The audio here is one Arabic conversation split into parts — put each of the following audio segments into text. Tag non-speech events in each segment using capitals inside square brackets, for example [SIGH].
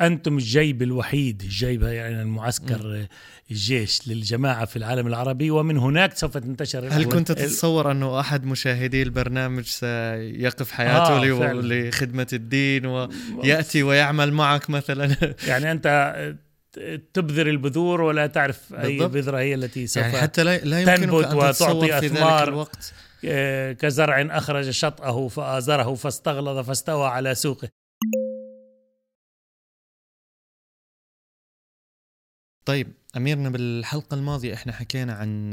أنتم الجيب الوحيد الجيب يعني المعسكر الجيش للجماعة في العالم العربي ومن هناك سوف تنتشر هل كنت تتصور أنه أحد مشاهدي البرنامج سيقف حياته آه لخدمة الدين ويأتي ويعمل معك مثلا؟ [LAUGHS] يعني أنت تبذر البذور ولا تعرف أي بذرة هي التي سوف يعني حتى لا, لا تنبت وتعطي أثمار آه، كزرع أخرج شطأه فآزره فاستغلظ فاستوى على سوقه. طيب أميرنا بالحلقة الماضية إحنا حكينا عن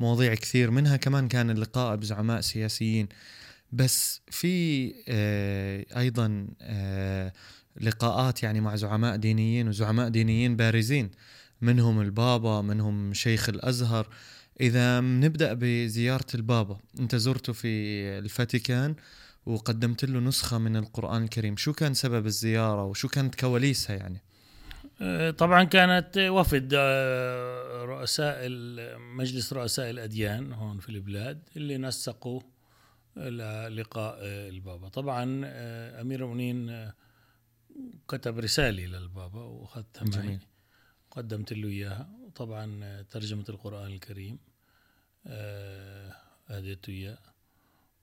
مواضيع كثير منها كمان كان اللقاء بزعماء سياسيين. بس في آه، أيضا آه، لقاءات يعني مع زعماء دينيين وزعماء دينيين بارزين. منهم البابا منهم شيخ الأزهر. إذا نبدأ بزيارة البابا. أنت زرته في الفاتيكان وقدمت له نسخة من القرآن الكريم. شو كان سبب الزيارة وشو كانت كواليسها يعني؟ طبعا كانت وفد آه، رؤساء مجلس رؤساء الأديان هون في البلاد اللي نسقوا لقاء آه، البابا. طبعا أمير المؤمنين كتب رسالة للبابا وأخذتها معي. قدمت له إياها. وطبعا ترجمة القرآن الكريم أهديته إياه.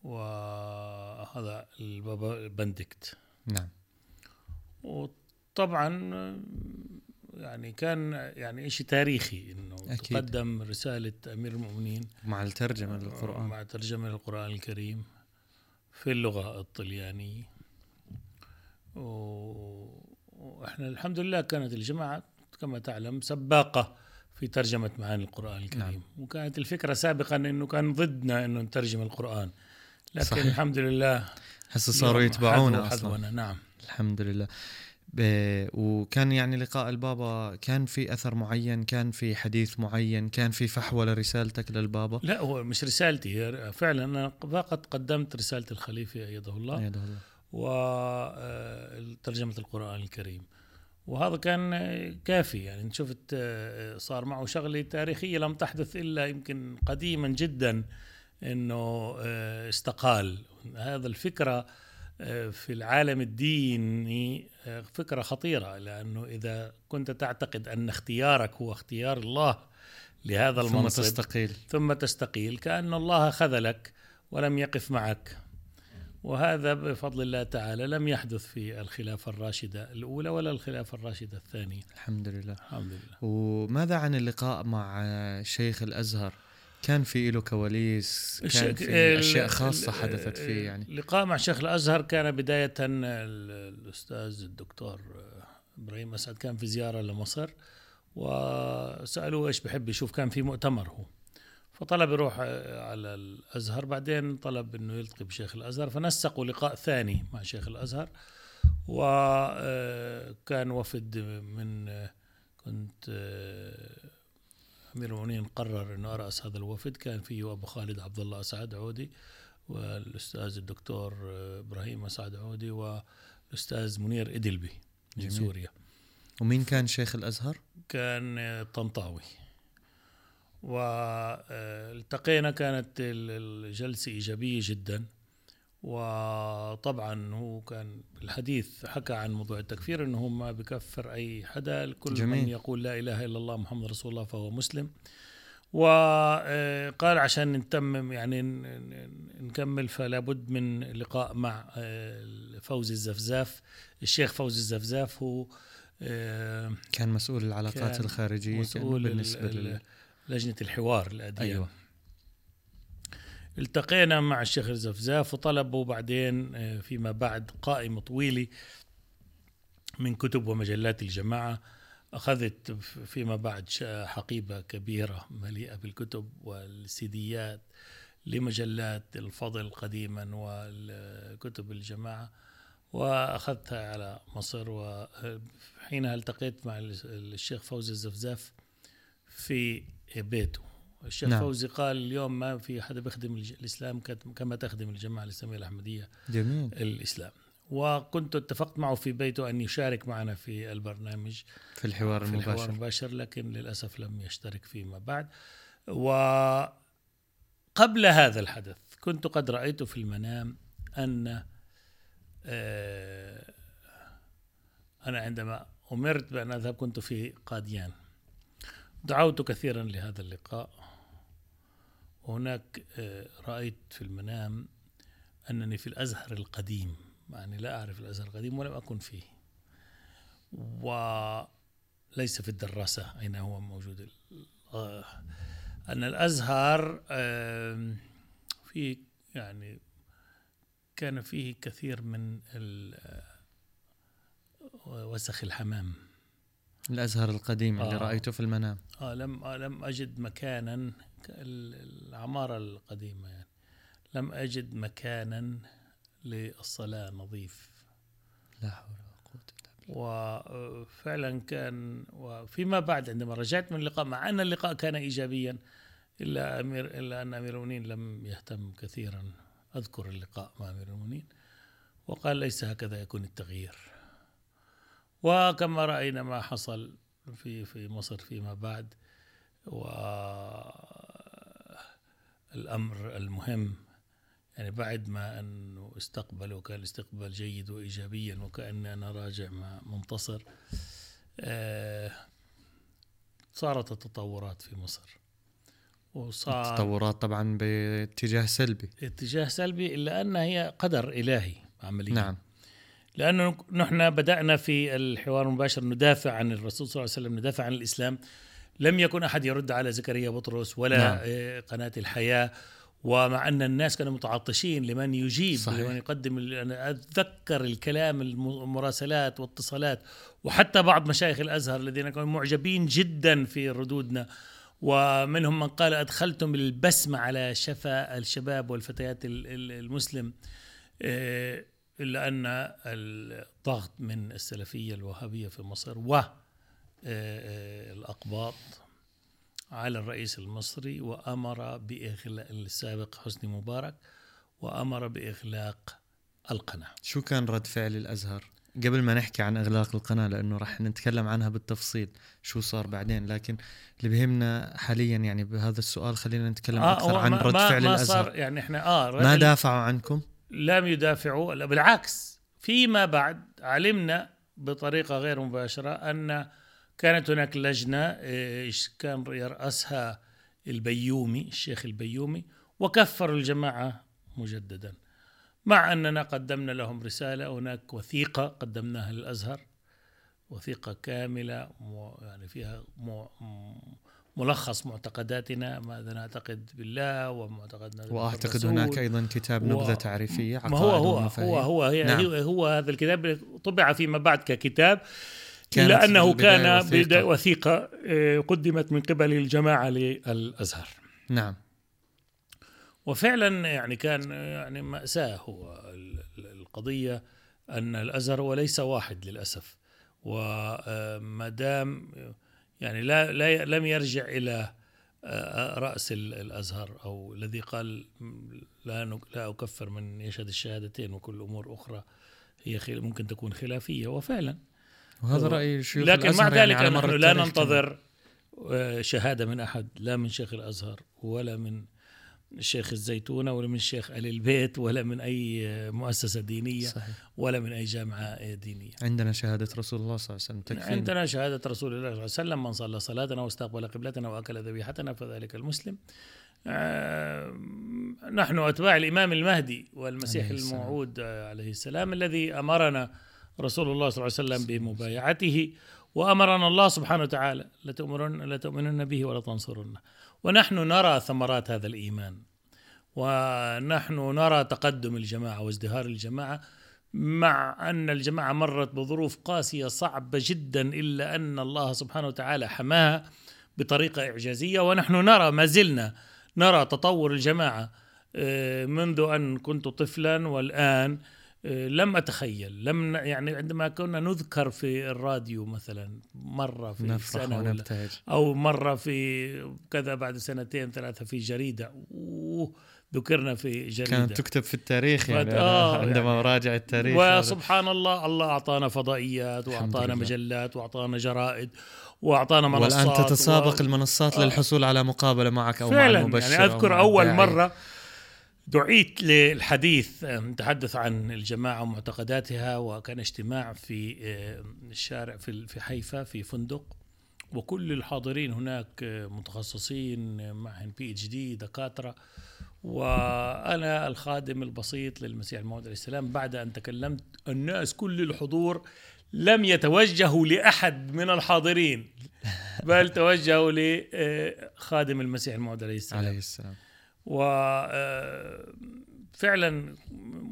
وأخذ البابا بندكت نعم. طبعا يعني كان يعني شيء تاريخي إنه أكيد. تقدم رسالة أمير المؤمنين مع الترجمة للقرآن. مع ترجمه للقرآن الكريم في اللغة الطليانية. وإحنا الحمد لله كانت الجماعة كما تعلم سباقة في ترجمة معاني القرآن الكريم. نعم. وكانت الفكرة سابقا إنه كان ضدنا إنه نترجم القرآن. لكن صحيح. الحمد لله هسه صاروا يتبعونا أصلا. نعم. الحمد لله. وكان يعني لقاء البابا كان في أثر معين كان في حديث معين كان في فحوى لرسالتك للبابا؟ لا هو مش رسالتي هي فعلا أنا فقط قدمت رسالة الخليفة أيده الله. أيده الله. وترجمه آه، القرآن الكريم. وهذا كان كافي يعني شفت آه، صار معه شغلة تاريخية لم تحدث إلا يمكن قديما جدا إنه آه، استقال. هذا الفكرة في العالم الديني فكرة خطيرة لأنه إذا كنت تعتقد أن اختيارك هو اختيار الله لهذا المنصب ثم تستقيل. ثم تستقيل كأن الله خذلك ولم يقف معك. وهذا بفضل الله تعالى لم يحدث في الخلافة الراشدة الأولى ولا الخلافة الراشدة الثانية. الحمد لله. الحمد لله. وماذا عن اللقاء مع شيخ الأزهر؟ كان في له كواليس كان في أشياء خاصة حدثت فيه يعني. لقاء مع شيخ الأزهر كان بداية الأستاذ الدكتور إبراهيم أسعد كان في زيارة لمصر وسألوه إيش بحب يشوف كان في مؤتمر هو. فطلب يروح على الأزهر بعدين طلب إنه يلتقي بشيخ الأزهر فنسقوا لقاء ثاني مع شيخ الأزهر وكان وفد من كنت امير المؤمنين قرر إنه أرأس هذا الوفد كان فيه أبو خالد عبد الله أسعد عودي والأستاذ الدكتور إبراهيم أسعد عودي والأستاذ منير إدلبي من جميل. سوريا ومين كان شيخ الأزهر؟ كان طنطاوي والتقينا كانت الجلسة إيجابية جدا وطبعا هو كان الحديث حكى عن موضوع التكفير إنه هو ما بكفر أي حدا الكل جميل. من يقول لا إله إلا الله محمد رسول الله فهو مسلم وقال عشان نتمم يعني نكمل فلا بد من لقاء مع آه، فوزي الزفزاف الشيخ فوزي الزفزاف هو آه، كان مسؤول العلاقات كان الخارجية مسؤول بالنسبة لجنة الحوار الاديان أيوة. التقينا مع الشيخ الزفزاف وطلبوا بعدين آه، فيما بعد قائمة طويلة من كتب ومجلات الجماعة. أخذت فيما بعد حقيبة كبيرة مليئة بالكتب والسيديات لمجلات الفضل قديما وكتب الجماعة وأخذتها على مصر. وحينها التقيت مع الشيخ فوزي الزفزاف في بيته. الشيخ نعم. فوزي قال اليوم ما في حدا بيخدم الإسلام كما تخدم الجماعة الإسلامية الأحمدية جميل. الإسلام. وكنت اتفقت معه في بيته أن يشارك معنا في البرنامج في الحوار في المباشر الحوار المباشر. لكن للأسف لم يشترك فيما بعد. وقبل هذا الحدث كنت قد رأيت في المنام أن آه، أنا عندما أمرت بأن أذهب كنت في قاديان. دعوت كثيرا لهذا اللقاء. وهناك آه، رأيت في المنام أنني في الأزهر القديم يعني لا أعرف الأزهر القديم ولم أكن فيه. وليس في الدراسة أين هو موجود آه، أن الأزهر في يعني كان فيه كثير من وسخ الحمام. الأزهر القديم اللي آه. رأيته في المنام. آه لم آه لم أجد مكانا العمارة القديمة يعني. لم أجد مكانا للصلاة نظيف. لا حول ولا بالله. وفعلا كان وفيما بعد عندما رجعت من اللقاء مع أن اللقاء كان ايجابيا إلا أمير إلا أن أمير المؤمنين لم يهتم كثيرا. أذكر اللقاء مع أمير المؤمنين وقال ليس هكذا يكون التغيير. وكما رأينا ما حصل في في مصر فيما بعد والأمر المهم يعني بعد ما أنه استقبل وكان الاستقبال جيد وإيجابيا وكأن أنا راجع منتصر آه، صارت التطورات في مصر. وصار التطورات طبعا باتجاه سلبي. اتجاه سلبي إلا أنها هي قدر إلهي عمليا. نعم. لأنه نحن بدأنا في الحوار المباشر ندافع عن الرسول صلى الله عليه وسلم ندافع عن الإسلام. لم يكن أحد يرد على زكريا بطرس ولا نعم. آه، قناة الحياة ومع أن الناس كانوا متعطشين لمن يجيب صحيح. لمن يقدم أنا أتذكر الكلام المراسلات واتصالات وحتى بعض مشايخ الأزهر الذين كانوا معجبين جدا في ردودنا ومنهم من قال أدخلتم البسمة على شفا الشباب والفتيات المسلم آه، إلا أن الضغط من السلفية الوهابية في مصر والأقباط آه، على الرئيس المصري وأمر بإغلاق السابق حسني مبارك وأمر بإغلاق القناة شو كان رد فعل الأزهر؟ قبل ما نحكي عن إغلاق القناة لأنه راح نتكلم عنها بالتفصيل شو صار بعدين لكن اللي بيهمنا حاليا يعني بهذا السؤال خلينا نتكلم آه أكثر عن رد فعل ما الأزهر صار يعني إحنا آه ما دافعوا عنكم؟ لم يدافعوا بالعكس فيما بعد علمنا بطريقة غير مباشرة أن كانت هناك لجنة آه، كان يرأسها البيومي الشيخ البيومي وكفروا الجماعة مجددا. مع أننا قدمنا لهم رسالة هناك وثيقة قدمناها للأزهر وثيقة كاملة يعني فيها ملخص معتقداتنا ماذا نعتقد بالله ومعتقدنا وأعتقد هناك أيضا كتاب نبذة و... تعريفية ما هو هو هو هو, نعم. هو, هو هذا الكتاب طبع فيما بعد ككتاب. إلا أنه كان وثيقة. وثيقة آه، قدمت من قبل الجماعة للأزهر. نعم. وفعلا يعني كان يعني مأساة هو القضية أن الأزهر وليس واحد للأسف. وما دام يعني لا, لا لم يرجع إلى آه، رأس الأزهر أو الذي قال لا لا أكفر من يشهد الشهادتين وكل أمور أخرى هي ممكن تكون خلافية. وفعلا وهذا رأي شيوخ لكن مع يعني ذلك يعني نحن لا ننتظر آه، شهادة من أحد لا من شيخ الأزهر ولا من الشيخ الزيتونة ولا من الشيخ آل البيت ولا من أي مؤسسة دينية صحيح. ولا من أي جامعة دينية. عندنا شهادة رسول الله صلى الله عليه وسلم. تكفينا. عندنا شهادة رسول الله صلى الله عليه وسلم. من صلى صلاتنا واستقبل قبلتنا وأكل ذبيحتنا فذلك المسلم. آه نحن أتباع الإمام المهدي والمسيح عليه الموعود عليه السلام الذي أمرنا رسول الله صلى الله عليه وسلم بمبايعته وأمرنا الله سبحانه وتعالى لتؤمرن لتؤمنن به ولا تنصرنه. ونحن نرى ثمرات هذا الإيمان. ونحن نرى تقدم الجماعة وازدهار الجماعة مع أن الجماعة مرت بظروف قاسية صعبة جدا إلا أن الله سبحانه وتعالى حماها بطريقة إعجازية. ونحن نرى ما زلنا نرى تطور الجماعة آه، منذ أن كنت طفلا والآن لم أتخيل لم يعني عندما كنا نذكر في الراديو مثلا مرة في سنة ولا أو مرة في كذا بعد سنتين ثلاثة في جريدة. ذكرنا في جريدة. كانت تكتب في التاريخ يعني آه عندما يعني راجع التاريخ وسبحان الله الله أعطانا فضائيات وأعطانا مجلات وأعطانا جرائد وأعطانا منصات والآن تتسابق و... المنصات آه للحصول على مقابلة معك أو فعلا مع المبشر يعني أذكر أول مرة دعيت للحديث نتحدث عن الجماعة ومعتقداتها وكان اجتماع في الشارع في حيفا في فندق. وكل الحاضرين هناك متخصصين معهم بي اتش دي دكاترة. وأنا الخادم البسيط للمسيح الموعود عليه السلام. بعد أن تكلمت الناس كل الحضور لم يتوجهوا لأحد من الحاضرين بل توجهوا لخادم المسيح الموعود عليه السلام. عليه السلام. وفعلا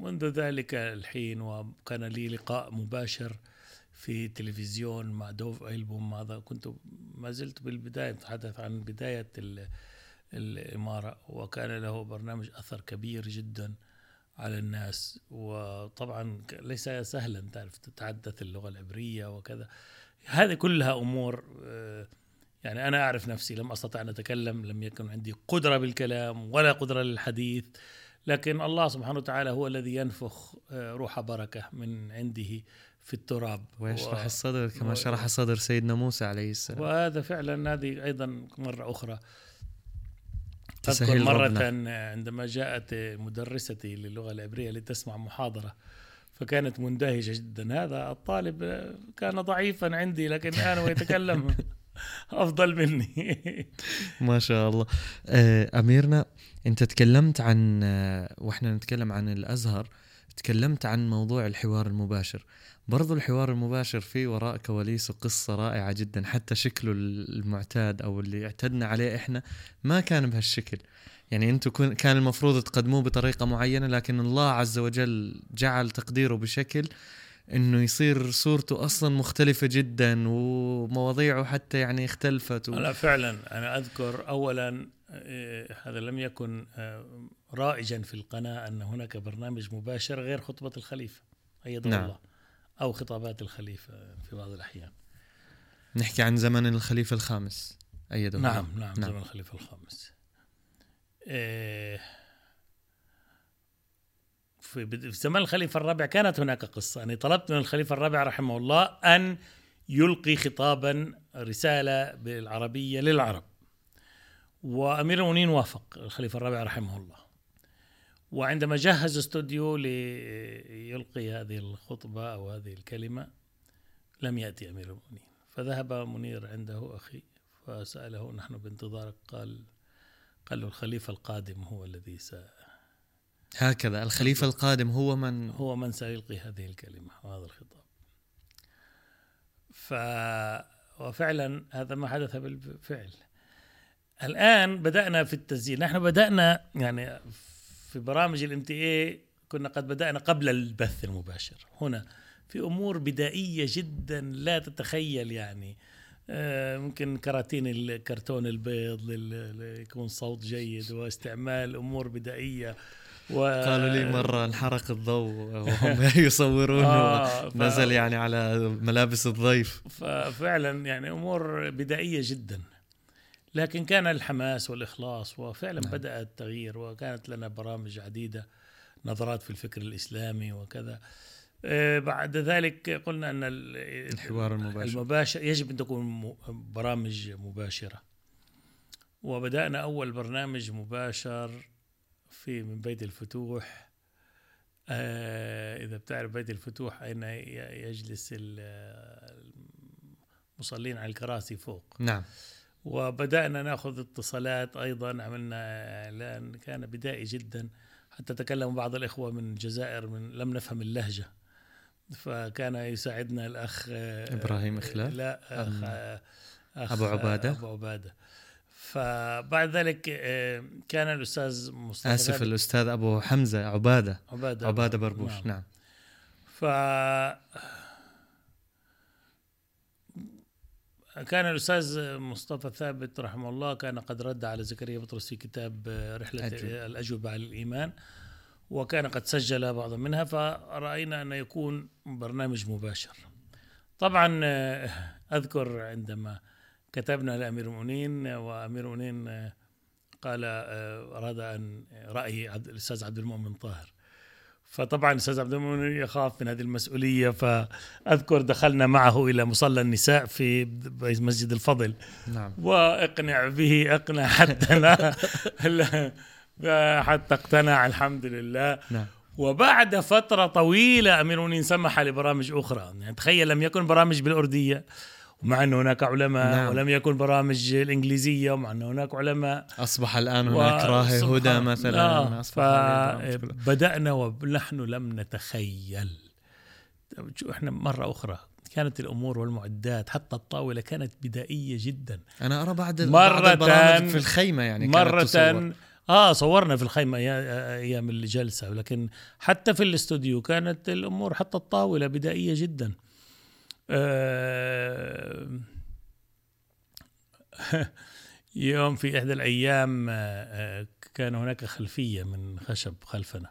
منذ ذلك الحين وكان لي لقاء مباشر في تلفزيون مع دوف أيلبوم هذا كنت ما زلت بالبداية أتحدث عن بداية الإمارة وكان له برنامج أثر كبير جدا على الناس. وطبعا ليس سهلا تعرف تتحدث اللغة العبرية وكذا. هذه كلها أمور يعني أنا أعرف نفسي لم أستطع أن أتكلم لم يكن عندي قدرة بالكلام ولا قدرة للحديث. لكن الله سبحانه وتعالى هو الذي ينفخ روح بركة من عنده في التراب. ويشرح و... الصدر كما و... شرح صدر سيدنا موسى عليه السلام. وهذا فعلا هذه أيضا مرة أخرى. أذكر مرة ربنا. عندما جاءت مدرستي للغة العبرية لتسمع محاضرة فكانت مندهشة جدا. هذا الطالب كان ضعيفا عندي لكن الآن هو [LAUGHS] أفضل مني. ما شاء الله. أميرنا أنت تكلمت عن وإحنا نتكلم عن الأزهر تكلمت عن موضوع الحوار المباشر. برضو الحوار المباشر فيه وراء كواليس وقصة رائعة جدا حتى شكله المعتاد أو اللي اعتدنا عليه إحنا ما كان بهالشكل. يعني أنتم كان المفروض تقدموه بطريقة معينة لكن الله عز وجل جعل تقديره بشكل إنه يصير صورته أصلا مختلفة جدا ومواضيعه حتى يعني اختلفت و... لا فعلا أنا أذكر اولا إيه، هذا لم يكن آه، رائجا في القناة أن هناك برنامج مباشر غير خطبة الخليفة ايده نعم. الله أو خطابات الخليفة في بعض الأحيان نحكي عن زمن الخليفة الخامس أيده نعم نعم, نعم. زمن الخليفة الخامس إيه في زمن الخليفة الرابع كانت هناك قصة. يعني طلبت من الخليفة الرابع رحمه الله أن يلقي خطابا رسالة بالعربية للعرب. وأمير المؤمنين وافق الخليفة الرابع رحمه الله. وعندما جهز استوديو ليلقي هذه الخطبة أو هذه الكلمة لم يأتي أمير المؤمنين. فذهب منير عنده أخي فسأله نحن بانتظارك. قال قال له الخليفة القادم هو الذي س هكذا. الخليفة القادم هو من؟ هو من سيلقي هذه الكلمة وهذا الخطاب. ف وفعلا هذا ما حدث بالفعل. الآن بدأنا في التسجيل. نحن بدأنا يعني في برامج الام تي اي كنا قد بدأنا قبل البث المباشر. هنا في أمور بدائية جدا لا تتخيل يعني. آه، ممكن كراتين الكرتون البيض ليكون صوت جيد واستعمال أمور بدائية. و... قالوا لي مرة انحرق الضوء وهم [LAUGHS] يصورون آه ف... نزل يعني على ملابس الضيف. ففعلا يعني أمور بدائية جدا. لكن كان الحماس والإخلاص وفعلا نعم. بدأ التغيير وكانت لنا برامج عديدة نظرات في الفكر الإسلامي وكذا. آه، بعد ذلك قلنا أن الحوار المباشر. المباشر يجب أن تكون برامج مباشرة. وبدأنا أول برنامج مباشر في من بيت الفتوح آه إذا بتعرف بيت الفتوح أين يجلس المصلين على الكراسي فوق. نعم. وبدأنا نأخذ اتصالات أيضا عملنا إعلان كان بدائي جدا حتى تكلم بعض الإخوة من الجزائر من لم نفهم اللهجة. فكان يساعدنا الأخ إبراهيم إخلال لا أخ, أخ أبو عبادة؟ أبو عبادة. فبعد ذلك كان الأستاذ مصطفى آسف الأستاذ أبو حمزة عبادة. عبادة, عبادة بربوش نعم, نعم. ف كان الأستاذ مصطفى ثابت رحمه الله كان قد رد على زكريا بطرس في كتاب رحلة أجل. الأجوبة على الإيمان وكان قد سجل بعضا منها فرأينا أن يكون برنامج مباشر. طبعا أذكر عندما كتبنا لأمير المؤمنين وأمير المؤمنين قال أراد أن رأي الأستاذ عبد المؤمن طاهر. فطبعا الأستاذ عبد المؤمن يخاف من هذه المسؤولية فأذكر دخلنا معه إلى مصلى النساء في مسجد الفضل. نعم. وأقنع به أقنع حتى لا, [LAUGHS] لا حتى اقتنع الحمد لله. نعم. وبعد فترة طويلة أمير المؤمنين سمح لبرامج أخرى. يعني تخيل لم يكن برامج بالأردية. ومع أن هناك علماء نعم. ولم يكن برامج الإنجليزية ومع أن هناك علماء أصبح الآن هناك راهي هدى مثلا آه أصبح. فبدأنا ونحن لم نتخيل شو إحنا مرة أخرى كانت الأمور والمعدات حتى الطاولة كانت بدائية جدا أنا أرى بعد مرة بعض البرامج في الخيمة يعني مرة تصور. آه صورنا في الخيمة أيا- أيام الجلسة لكن حتى في الاستوديو كانت الأمور حتى الطاولة بدائية جدا [LAUGHS] يوم في إحدى الأيام آه، آه، كان هناك خلفية من خشب خلفنا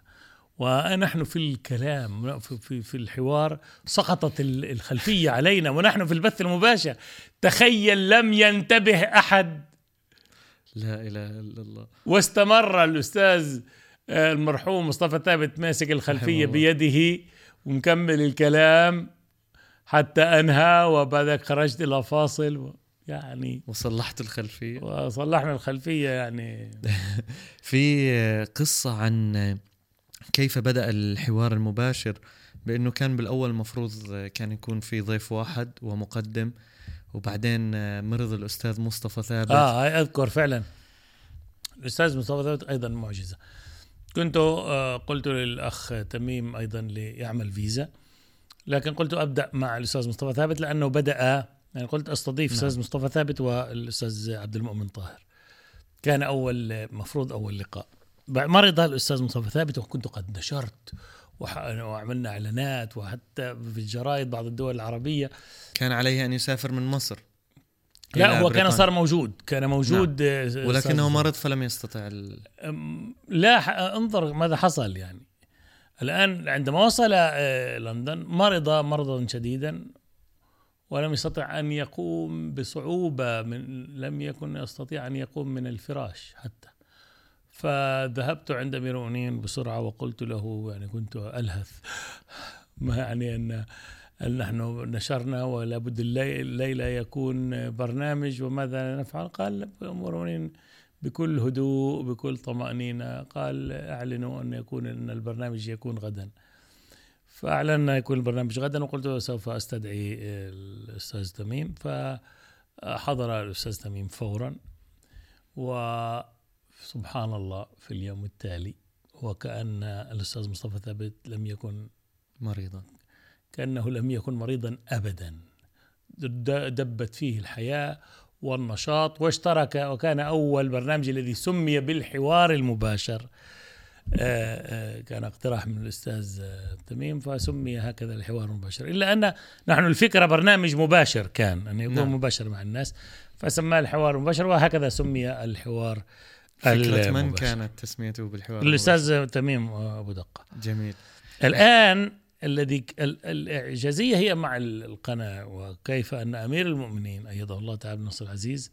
ونحن في الكلام في, في, في الحوار سقطت ال- الخلفية علينا ونحن في البث المباشر. تخيل لم ينتبه أحد. لا إله إلا الله. واستمر الأستاذ آه، المرحوم مصطفى ثابت ماسك الله. بيده ومكمل الكلام. حتى أنهى وبعدك خرجت إلى فاصل. و- يعني وصلحت الخلفية. وصلحنا الخلفية يعني. [LAUGHS] في قصة عن كيف بدأ الحوار المباشر بأنه كان بالأول المفروض كان يكون في ضيف واحد ومقدم وبعدين مرض الأستاذ مصطفى ثابت. آه هاي أذكر فعلا. الأستاذ مصطفى ثابت أيضا معجزة. كنت آه، قلت للأخ تميم أيضا ليعمل فيزا. لكن قلت أبدأ مع الأستاذ مصطفى ثابت لأنه بدأ يعني قلت أستضيف نعم. الأستاذ مصطفى ثابت والأستاذ عبد المؤمن طاهر. كان أول مفروض أول لقاء. مرض الأستاذ مصطفى ثابت وكنت قد نشرت وعملنا إعلانات وحتى في الجرايد بعض الدول العربية. كان عليه أن يسافر من مصر لا هو كان بريطانيا. صار موجود كان موجود آه، ولكنه مرض فلم يستطع ال... لا انظر ماذا حصل يعني. الآن عندما وصل آه، لندن مرض مرضا شديدا ولم يستطع أن يقوم بصعوبة من لم يكن يستطيع أن يقوم من الفراش حتى. فذهبت عند أمير المؤمنين بسرعة وقلت له يعني كنت ألهث. [LAUGHS] ما يعني أن نحن نشرنا ولا بد اللي- الليلة يكون برنامج وماذا نفعل؟ قال أمير المؤمنين بكل هدوء بكل طمأنينة. قال أعلنوا أن يكون أن البرنامج يكون غدا. فأعلنا يكون البرنامج غدا وقلت سوف أستدعي الأستاذ تميم. فحضر الأستاذ تميم فورا وسبحان الله في اليوم التالي وكأن الأستاذ مصطفى ثابت لم يكن مريضا. كأنه لم يكن مريضا أبدا. دبت فيه الحياة والنشاط واشترك وكان أول برنامج الذي سمي بالحوار المباشر. آه، آه، كان اقتراح من الأستاذ آه، تميم فسمي هكذا الحوار المباشر. إلا أن نحن الفكرة برنامج مباشر كان أن يكون نعم. مباشر مع الناس فسماه الحوار المباشر وهكذا سمي الحوار فكرة من. كانت تسميته بالحوار الأستاذ تميم أبو دقة. جميل. الآن الذي ال- الإعجازية هي مع ال- القناة وكيف أن أمير المؤمنين أيده الله تعالى بنصر العزيز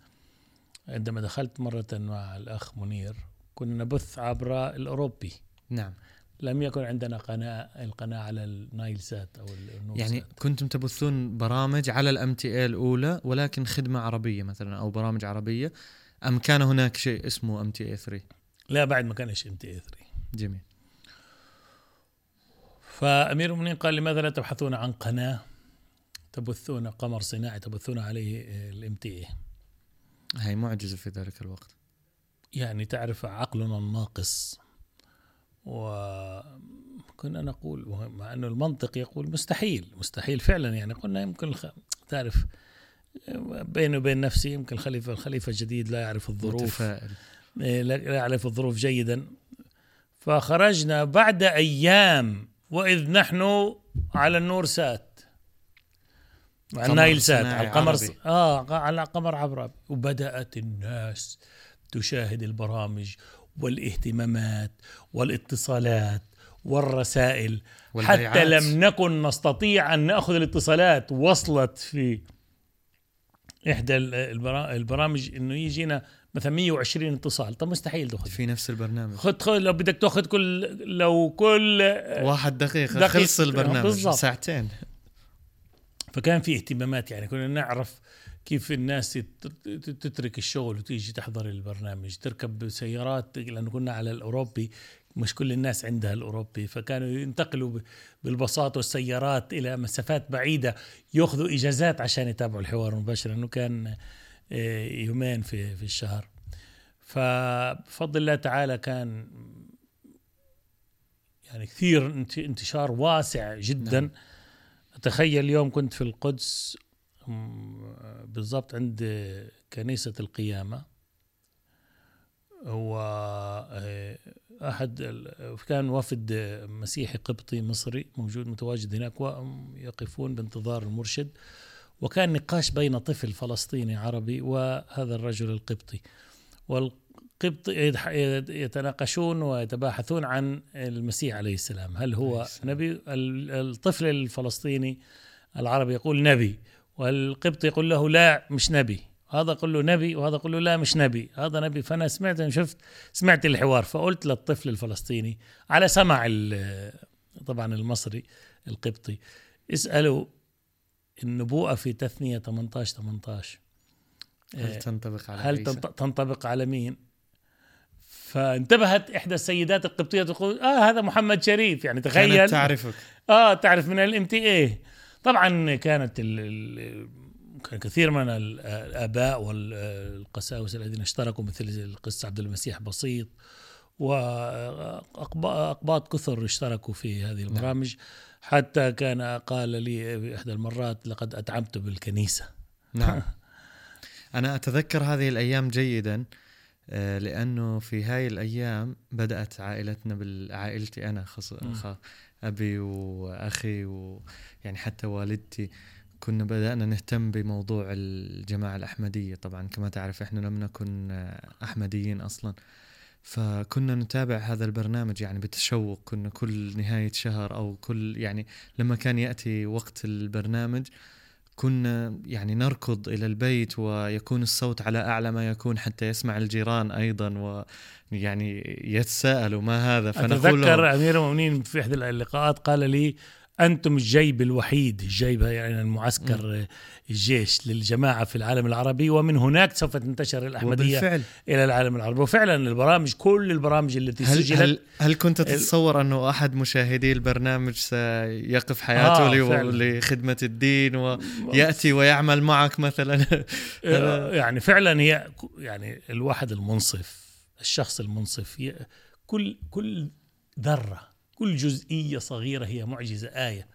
عندما دخلت مرة مع الأخ منير كنا نبث عبر الأوروبي. نعم. لم يكن عندنا قناة القناة على النايل سات أو النور يعني سات. كنتم تبثون برامج على ال MTA الأولى ولكن خدمة عربية مثلا أو برامج عربية أم كان هناك شيء اسمه MT A 3 لا بعد ما كانش MTA 3 جميل. فأمير المؤمنين قال لماذا لا تبحثون عن قناة تبثون قمر صناعي تبثون عليه ال MTA هاي معجزة في ذلك الوقت. يعني تعرف عقلنا الناقص. وكنا نقول مع أنه المنطق يقول مستحيل مستحيل فعلا يعني. قلنا يمكن الخ... تعرف بيني وبين نفسي يمكن الخليفة الخليفة الجديد لا يعرف الظروف. متفائل. إيه، لا يعرف الظروف جيدا. فخرجنا بعد أيام وإذ نحن على النور سات على النايل سات على القمر عربي. آه على قمر عبر وبدأت الناس تشاهد البرامج والاهتمامات والاتصالات والرسائل والبيعات. حتى لم نكن نستطيع أن نأخذ الاتصالات وصلت في إحدى البرا- البرامج إنه يجينا مثلا 120 اتصال. طب مستحيل تاخذ. في نفس البرنامج. خد خد لو بدك تاخذ كل لو كل واحد دقيقة دقيقة. خلص البرنامج. بالضبط. ساعتين. فكان في اهتمامات يعني كنا نعرف كيف الناس تترك الشغل وتيجي تحضر البرنامج تركب سيارات لأنه كنا على الأوروبي مش كل الناس عندها الأوروبي. فكانوا ينتقلوا بالباصات والسيارات إلى مسافات بعيدة يأخذوا إجازات عشان يتابعوا الحوار مباشرة. أنه كان يومين في, في الشهر. فبفضل الله تعالى كان يعني كثير انتشار واسع جدا. نعم. تخيل اليوم كنت في القدس بالضبط عند كنيسة القيامة. هو آه، أحد كان وفد مسيحي قبطي مصري موجود متواجد هناك ويقفون بانتظار المرشد. وكان نقاش بين طفل فلسطيني عربي وهذا الرجل القبطي. والقبط يتناقشون ويتباحثون عن المسيح عليه السلام. هل هو نبي؟ الطفل الفلسطيني العربي يقول نبي والقبط يقول له لا مش نبي. هذا يقول له نبي وهذا يقول له لا مش نبي. هذا نبي. فأنا سمعت شفت سمعت الحوار. فقلت للطفل الفلسطيني على سمع طبعا المصري القبطي اسألوا النبوءة في تثنية 18 18 هل آه، تنطبق على هل عيسى؟ تنطبق على مين؟ فانتبهت إحدى السيدات القبطية تقول آه هذا محمد شريف. يعني تخيل. كانت تعرفك. آه تعرف من الام تي اي طبعا كانت ال ال كان كثير من الآباء والقساوسه الذين اشتركوا مثل القس عبد المسيح بسيط. واقباط كثر اشتركوا في هذه نعم. البرامج. حتى كان قال لي في إحدى المرات لقد اتعبت بالكنيسة. نعم. [LAUGHS] أنا أتذكر هذه الأيام جيدا آه، لأنه في هاي الأيام بدأت عائلتنا بالعائلتي أنا خص... أبي وأخي ويعني حتى والدتي. كنا بدأنا نهتم بموضوع الجماعة الأحمدية. طبعا كما تعرف إحنا لم نكن أحمديين أصلا. فكنا نتابع هذا البرنامج يعني بتشوق كنا كل نهاية شهر أو كل يعني لما كان يأتي وقت البرنامج كنا يعني نركض إلى البيت ويكون الصوت على أعلى ما يكون حتى يسمع الجيران أيضا ويعني يتساءلوا ما هذا؟ فنقول أتذكر أمير المؤمنين في إحدى اللقاءات قال لي أنتم الجيب الوحيد الجيب يعني المعسكر الجيش للجماعة في العالم العربي ومن هناك سوف تنتشر الأحمدية وبالفعل. إلى العالم العربي. وفعلا البرامج كل البرامج التي هل سجلت هل, هل كنت تتصور أنه أحد مشاهدي البرنامج سيقف حياته آه لخدمة الدين ويأتي ويعمل معك مثلا؟ [LAUGHS] آه، يعني فعلا هي يعني الواحد المنصف الشخص المنصف كل كل ذرة كل جزئية صغيرة هي معجزة آية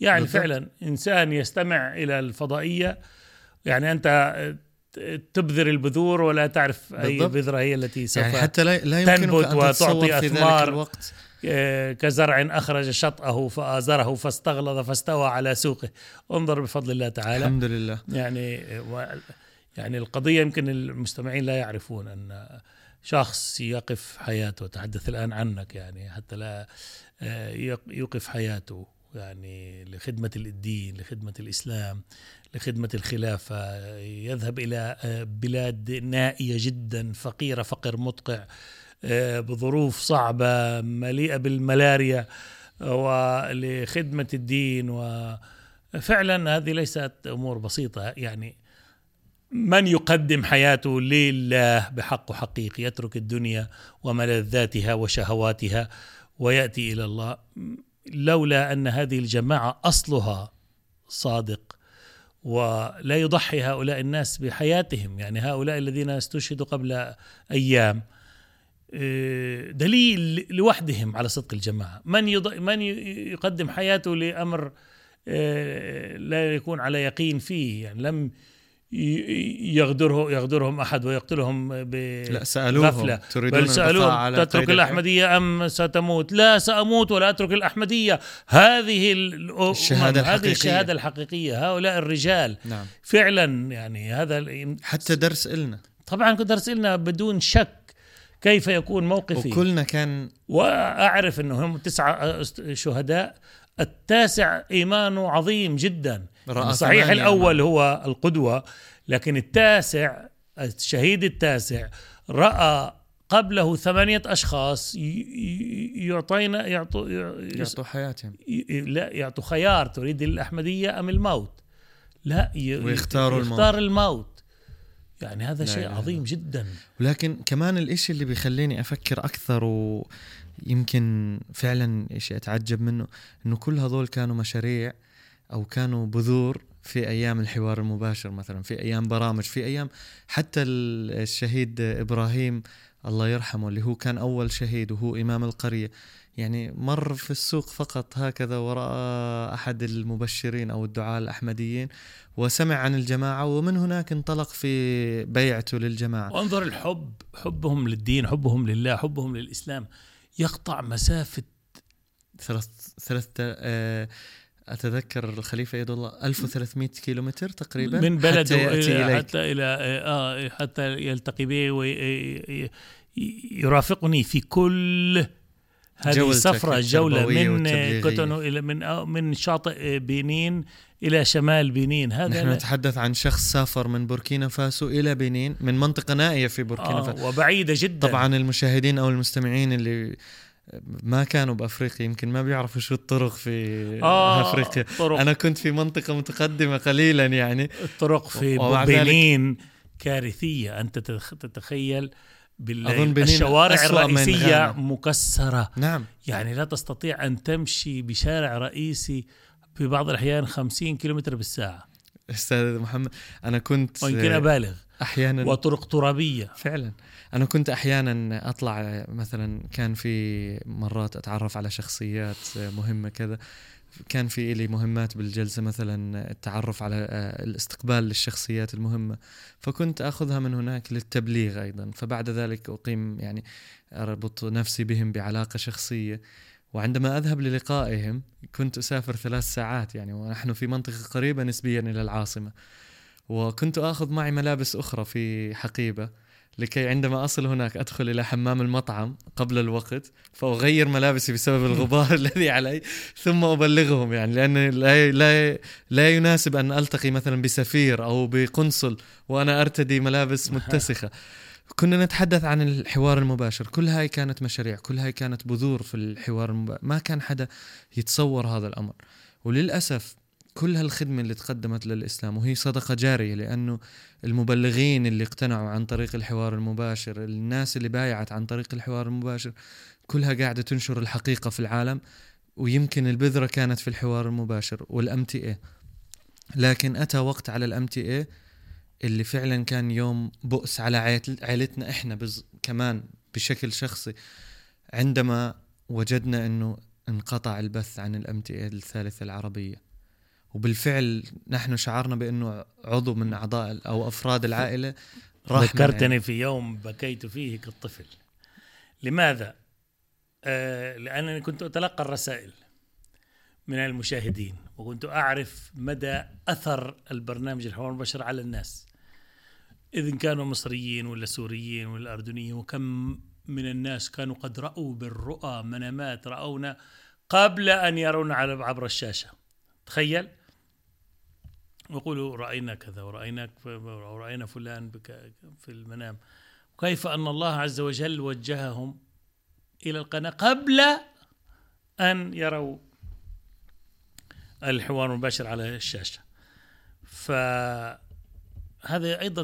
يعني بالضبط. فعلا إنسان يستمع إلى الفضائية يعني أنت تبذر البذور ولا تعرف بالضبط. أي بذرة هي التي سوف يعني حتى لا, لا تنبت أن وتعطي أثمار الوقت. آه، كزرع أخرج شطأه فآزره فاستغلظ فاستوى على سوقه انظر بفضل الله تعالى الحمد لله يعني يعني القضية يمكن المستمعين لا يعرفون أن شخص يقف حياته تحدث الآن عنك يعني حتى لا يوقف حياته يعني لخدمة الدين لخدمة الإسلام لخدمة الخلافة. يذهب إلى آه، بلاد نائية جدا فقيرة فقر مدقع آه، بظروف صعبة مليئة بالملاريا ولخدمة الدين وفعلا هذه ليست أمور بسيطة. يعني من يقدم حياته لله بحق حقيقي؟ يترك الدنيا وملذاتها وشهواتها. ويأتي إلى الله. لولا أن هذه الجماعة أصلها صادق ولا يضحي هؤلاء الناس بحياتهم يعني هؤلاء الذين استشهدوا قبل أيام آه، دليل لوحدهم على صدق الجماعة. من من يقدم حياته لأمر آه، لا يكون على يقين فيه يعني لم يغدره يغدرهم أحد ويقتلهم ب لا سألوهم. تريدون بل سألوهم تترك الأحمدية أم ستموت؟ لا سأموت ولا أترك الأحمدية. هذه الشهادة الحقيقية. هذه الشهادة الحقيقية. هؤلاء الرجال. نعم. فعلا يعني هذا حتى درس إلنا. طبعا درس إلنا بدون شك كيف يكون موقفي. وكلنا كان وأعرف انه هم تسعة شهداء. التاسع ايمانه عظيم جدا. صحيح الأول هو القدوة لكن التاسع الشهيد التاسع رأى قبله ثمانية أشخاص يعطينا يعطوا يعطوا حياتهم. لا يعطوا خيار تريد الأحمدية أم الموت؟ لا ويختاروا يختار الموت. يعني هذا لا شيء إله عظيم جدا. ولكن كمان الإشي اللي بيخليني أفكر أكثر ويمكن فعلا إشي أتعجب منه إنه كل هذول كانوا مشاريع أو كانوا بذور في أيام الحوار المباشر مثلا في أيام برامج في أيام حتى ال- الشهيد إبراهيم الله يرحمه اللي هو كان أول شهيد وهو إمام القرية. يعني مر في السوق فقط هكذا ورأى أحد المبشرين أو الدعاة الأحمديين وسمع عن الجماعة ومن هناك انطلق في بيعته للجماعة. وانظر الحب حبهم للدين حبهم لله حبهم للإسلام يقطع مسافة ثلاث ثلاث آه، أتذكر الخليفة يد الله 1300 كيلومتر تقريبا من بلده حتى إلى إليك. حتى إلى آه حتى يلتقي بي ويرافقني في كل هذه جولة التربوية من. كوتونو إلى من آه، من شاطئ بنين إلى شمال بنين. هذا نحن نتحدث عن شخص سافر من بوركينا فاسو إلى بنين من منطقة نائية في بوركينا فاسو. آه وبعيدة جدا. طبعا المشاهدين أو المستمعين اللي ما كانوا بأفريقيا يمكن ما بيعرفوا شو الطرق في آه أفريقيا. طرق. أنا كنت في منطقة متقدمة قليلا يعني. الطرق في بنين كارثية. أنت تتخ- تتخيل أظن بالليل بنين الشوارع أسوأ من الرئيسية غانا. مكسرة. نعم. يعني لا تستطيع أن تمشي بشارع رئيسي في بعض الأحيان 50 كيلومتر بالساعة. أستاذ محمد أنا كنت ويمكن أبالغ. أحيانا وطرق ترابية. فعلا. أنا كنت أحيانا أطلع مثلا كان في مرات أتعرف على شخصيات مهمة كذا كان في لي مهمات بالجلسة مثلا التعرف على آه، الاستقبال للشخصيات المهمة فكنت أخذها من هناك للتبليغ أيضا فبعد ذلك أقيم يعني أربط نفسي بهم بعلاقة شخصية وعندما أذهب للقائهم كنت أسافر ثلاث ساعات يعني ونحن في منطقة قريبة نسبيا إلى العاصمة وكنت أخذ معي ملابس أخرى في حقيبة. لكي عندما أصل هناك أدخل إلى حمام المطعم قبل الوقت فأغير ملابسي بسبب الغبار [LAUGHS] الذي علي ثم أبلغهم يعني لأن لا لا لا يناسب أن ألتقي مثلا بسفير أو بقنصل وأنا أرتدي ملابس متسخة. كنا نتحدث عن الحوار المباشر. كل هاي كانت مشاريع كل هاي كانت بذور في الحوار المباشر ما كان حدا يتصور هذا الأمر. وللأسف كل هالخدمة اللي تقدمت للإسلام وهي صدقة جارية لأنه المبلغين اللي اقتنعوا عن طريق الحوار المباشر الناس اللي بايعت عن طريق الحوار المباشر كلها قاعدة تنشر الحقيقة في العالم ويمكن البذرة كانت في الحوار المباشر وال MTA لكن أتى وقت على ال MTA اللي فعلا كان يوم بؤس على عائل- عائلتنا إحنا بز كمان بشكل شخصي عندما وجدنا إنه انقطع البث عن الام تي اي الثالثة العربية. وبالفعل نحن شعرنا بأنه عضو من أعضاء أو أفراد العائلة راح من ذكرتني في يوم بكيت فيه كالطفل. لماذا؟ آه لأنني كنت أتلقى الرسائل من المشاهدين وكنت أعرف مدى أثر البرنامج الحوار المباشر على الناس. إذن كانوا مصريين ولا سوريين ولا أردنيين وكم من الناس كانوا قد رأوا بالرؤى منامات رأونا قبل أن يرون على عبر الشاشة. تخيل؟ ويقولوا رأينا كذا ورأيناك ورأينا فلان في المنام. كيف أن الله عز وجل وجههم إلى القناة قبل أن يروا الحوار المباشر على الشاشة. فهذا أيضا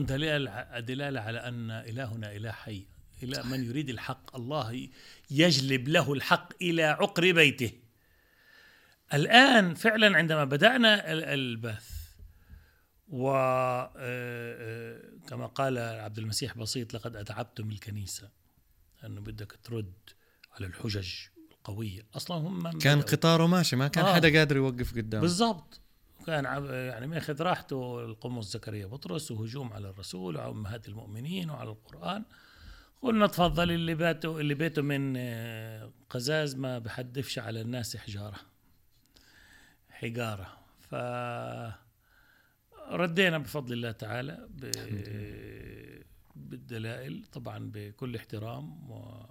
دلالة على أن إلهنا إله حي. إلى من يريد الحق. الله يجلب له الحق إلى عقر بيته. الآن فعلا عندما بدأنا ال- البث وكما قال عبد المسيح بسيط لقد أتعبتم الكنيسة أنه بدك ترد على الحجج القوية. أصلا هم من كان بدأوا. قطاره ماشي ما كان آه. حدا قادر يوقف قدامه بالضبط. كان يعني ماخذ راحته القمص زكريا بطرس وهجوم على الرسول وعلى أمهات المؤمنين وعلى القرآن. قلنا تفضل اللي بيته اللي بيته من آه، قزاز ما بحدفش على الناس حجارة حجارة. ف ردينا بفضل الله تعالى ب... بالدلائل طبعا بكل احترام و...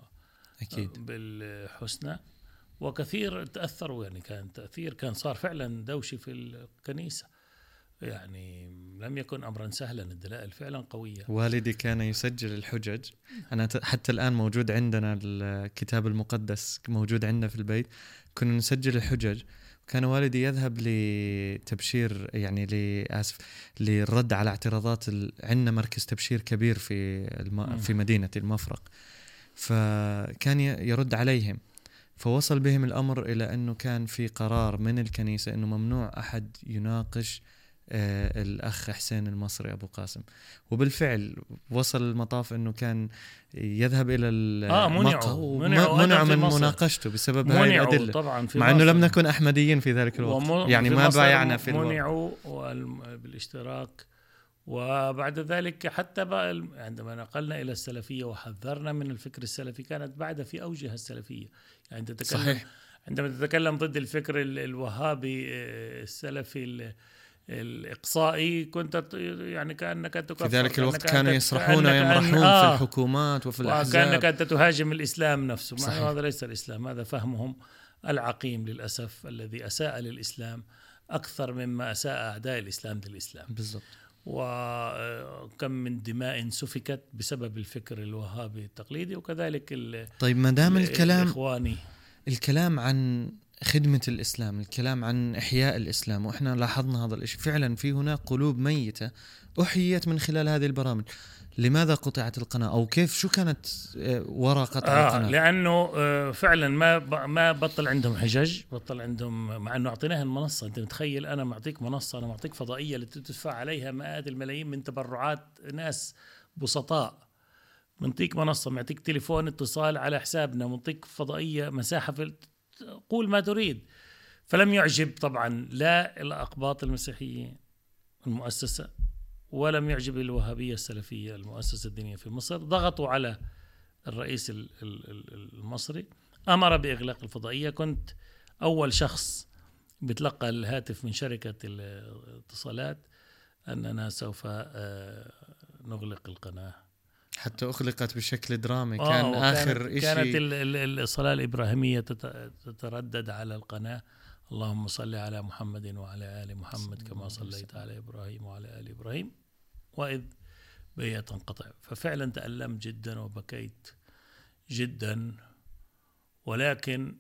أكيد. بالحسنى. وكثير تاثروا يعني كان تأثير كان صار فعلا دوشه في الكنيسة. يعني لم يكن امرا سهلا الدلائل فعلا قوية. والدي كان يسجل الحجج. أنا حتى الآن موجود عندنا الكتاب المقدس موجود عندنا في البيت. كنا نسجل الحجج. كان والدي يذهب لتبشير يعني لاسف للرد على اعتراضات ال... عندنا مركز تبشير كبير في الم... في مدينة المفرق. فكان يرد عليهم. فوصل بهم الأمر إلى إنه كان في قرار من الكنيسة إنه ممنوع أحد يناقش الأخ حسين المصري أبو قاسم. وبالفعل وصل المطاف إنه كان يذهب إلى آه منعوا منعوا منع من مناقشته بسبب هذه الأدلة. طبعا في مع إنه لم نكن أحمديين في ذلك الوقت. وم... يعني ما بايعنا في الوقت. منعوا والم- بالاشتراك. وبعد ذلك حتى بقى عندما نقلنا إلى السلفية وحذرنا من الفكر السلفي كانت بعد في اوجها السلفية. يعني تتكلم صحيح. عندما تتكلم ضد الفكر ال- الوهابي آه، السلفي ال- الإقصائي كنت يعني كأنك تكفر في ذلك الوقت كانوا يسرحون ويمرحون أن- آه، في الحكومات وفي وكأنك الأحزاب. أنت تهاجم الإسلام نفسه. مع صحيح. أنه هذا ليس الإسلام هذا فهمهم العقيم للأسف الذي أساء للإسلام أكثر مما أساء أعداء الإسلام للإسلام. بالضبط. وكم من دماء سفكت بسبب الفكر الوهابي التقليدي وكذلك ال- طيب ما دام ال- الكلام الإخواني. الكلام عن خدمة الإسلام الكلام عن إحياء الإسلام وإحنا لاحظنا هذا الإشي. فعلا في هناك قلوب ميتة أحييت من خلال هذه البرامج. لماذا قطعت القناة؟ أو كيف؟ شو كانت آه، وراء قطع آه القناة؟ لأنه آه فعلا ما ما بطل عندهم حجج بطل عندهم مع إنه أعطيناها المنصة. أنت متخيل؟ أنا معطيك منصة أنا معطيك فضائية اللي تدفع عليها مئات الملايين من تبرعات ناس بسطاء. منطيك منصة معطيك تليفون اتصال على حسابنا منطيك فضائية مساحة في قول ما تريد. فلم يعجب طبعا لا الأقباط المسيحيين المؤسسة ولم يعجب الوهابية السلفية المؤسسة الدينية في مصر. ضغطوا على الرئيس ال- ال- ال- المصري. أمر بإغلاق الفضائية. كنت أول شخص بتلقى الهاتف من شركة الاتصالات أننا سوف آه، نغلق القناة. حتى أخلقت بشكل درامي. آه، كان آخر كانت إشي ال- ال- الصلاة الإبراهيمية تت- تتردد على القناة. اللهم صل على محمد وعلى آل محمد كما صليت على إبراهيم وعلى آل إبراهيم. وإذ بهي تنقطع. ففعلا تألمت جدا وبكيت جدا. ولكن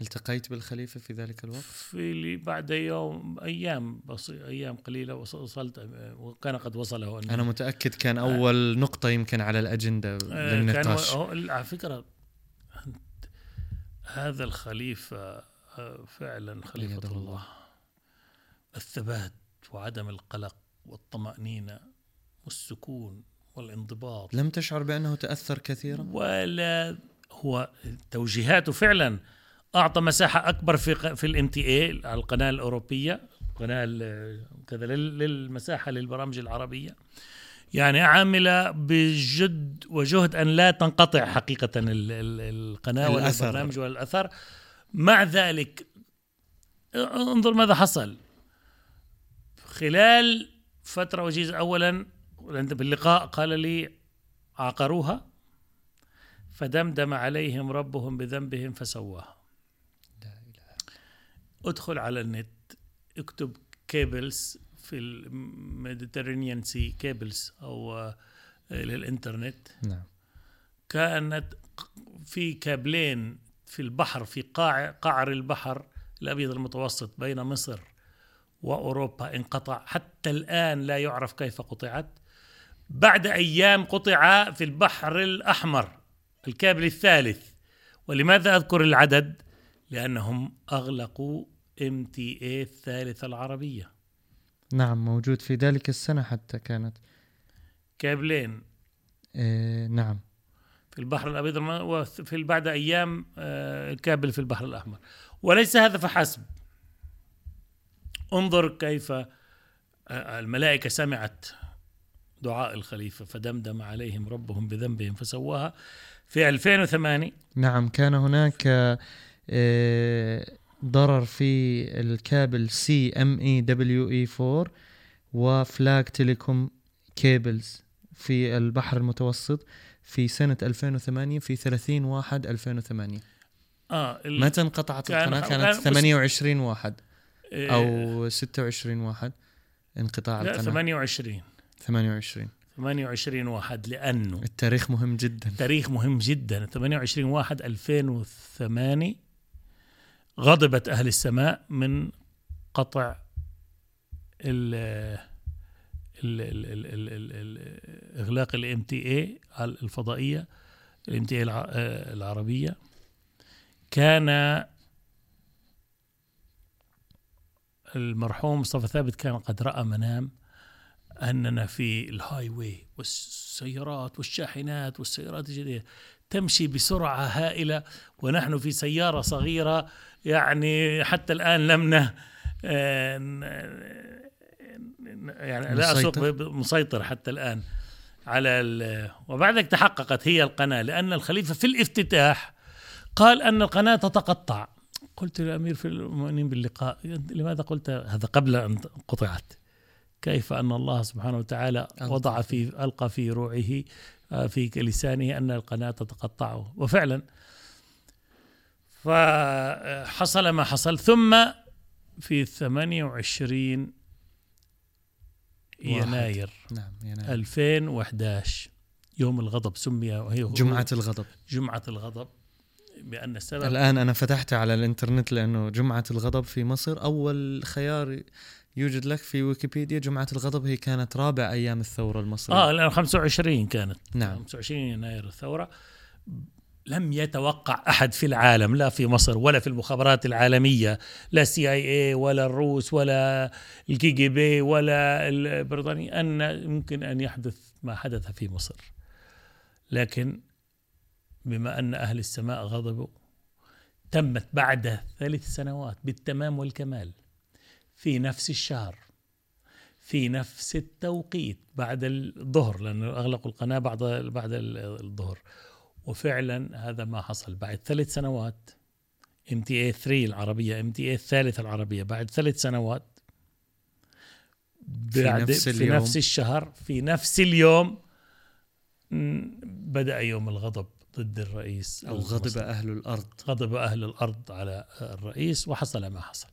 التقيت بالخليفة في ذلك الوقت في اللي بعد يوم أيام بس أيام قليلة وص- وصلت وكان قد وصله أنا متأكد كان أول نقطة يمكن على الأجندة آه، كان للنقاش هو- على أنت- هذا الخليفة آه، فعلا أيده الله. الله. الثبات وعدم القلق والطمأنينة والسكون والانضباط لم تشعر بأنه تأثر كثيرا ولا هو توجيهاته فعلا أعطى مساحة أكبر في في الام تي اي القناة الأوروبية قناة كذا لل- للمساحة للبرامج العربية. يعني عاملة بجد وجهد أن لا تنقطع حقيقة ال- ال- القناة ولا الأثر. البرنامج ولا الأثر. مع ذلك انظر ماذا حصل. خلال فترة وجيزه اولا عند باللقاء قال لي عقروها فدمدم عليهم ربهم بذنبهم فسواها. ادخل على النت اكتب cables في ال Mediterranean sea cables أو آه، للإنترنت. نعم. كأنت في كابلين في البحر في قاع قعر البحر الأبيض المتوسط بين مصر وأوروبا انقطع. حتى الآن لا يعرف كيف قطعت. بعد أيام قطع في البحر الأحمر الكابل الثالث. ولماذا أذكر العدد؟ لأنهم أغلقوا MTA الثالثة العربية. نعم موجود في ذلك السنة حتى كانت. كابلين. إيه نعم. في البحر الأبيض الم- وفي بعد أيام آه، الكابل في البحر الأحمر. وليس هذا فحسب. انظر كيف آه، الملائكة سمعت دعاء الخليفة فدمدم عليهم ربهم بذنبهم فسواها. في 2008 نعم كان هناك آه، ضرر في الكابل SEA-ME-WE 4 و FLAG Telecom cables في البحر المتوسط في سنة 2008 في 30 واحد 2008 آه ال- متى انقطعت القناة؟ كان- كانت 28 واحد آه، أو 26 واحد انقطاع لا القناة. 28 28 28 واحد لأنه التاريخ مهم جدا. تاريخ مهم جدا. 28 واحد 2008 غضبت أهل السماء من قطع ال إغلاق ال MTA الفضائية ال MTA العربية. كان المرحوم مصطفى ثابت كان قد رأى منام أننا في ال highway والسيارات والشاحنات والسيارات الجديدة. تمشي بسرعة هائلة ونحن في سيارة صغيرة يعني حتى الآن لم ن يعني لا أسوق مسيطر؟ حتى الآن على وبعدك تحققت هي القناة لأن الخليفة في الافتتاح قال أن القناة تتقطع. قلت للأمير في المؤمنين باللقاء لماذا قلت هذا قبل أن قطعت؟ كيف أن الله سبحانه وتعالى وضع في ألقى في روعه آه، في لسانه أن القناة تتقطعه وفعلا فحصل ما حصل. ثم في 28 يناير نعم يناير. 2011 يوم الغضب سمي وهي جمعة الغضب. جمعة الغضب بأن السبب الآن أنا فتحت على الإنترنت لأنه جمعة الغضب في مصر أول خيار يوجد لك في ويكيبيديا جمعة الغضب هي كانت رابع أيام الثورة المصرية. آه لأن 25 كانت. نعم. 25 يناير الثورة. لم يتوقع أحد في العالم لا في مصر ولا في المخابرات العالمية لا CIA ولا الروس ولا ال KGB ولا البريطاني أن يمكن أن يحدث ما حدث في مصر. لكن بما أن أهل السماء غضبوا تمت بعد ثلاث سنوات بالتمام والكمال. في نفس الشهر في نفس التوقيت بعد الظهر لأنه أغلقوا القناة بعد بعد الظهر. وفعلا هذا ما حصل بعد ثلاث سنوات. إم تي اي 3 العربية إم تي اي الثالثه العربية بعد ثلاث سنوات. في نفس في نفس الشهر في نفس اليوم بدأ يوم الغضب ضد الرئيس أو غضب أهل الأرض. غضب أهل الأرض على الرئيس وحصل ما حصل.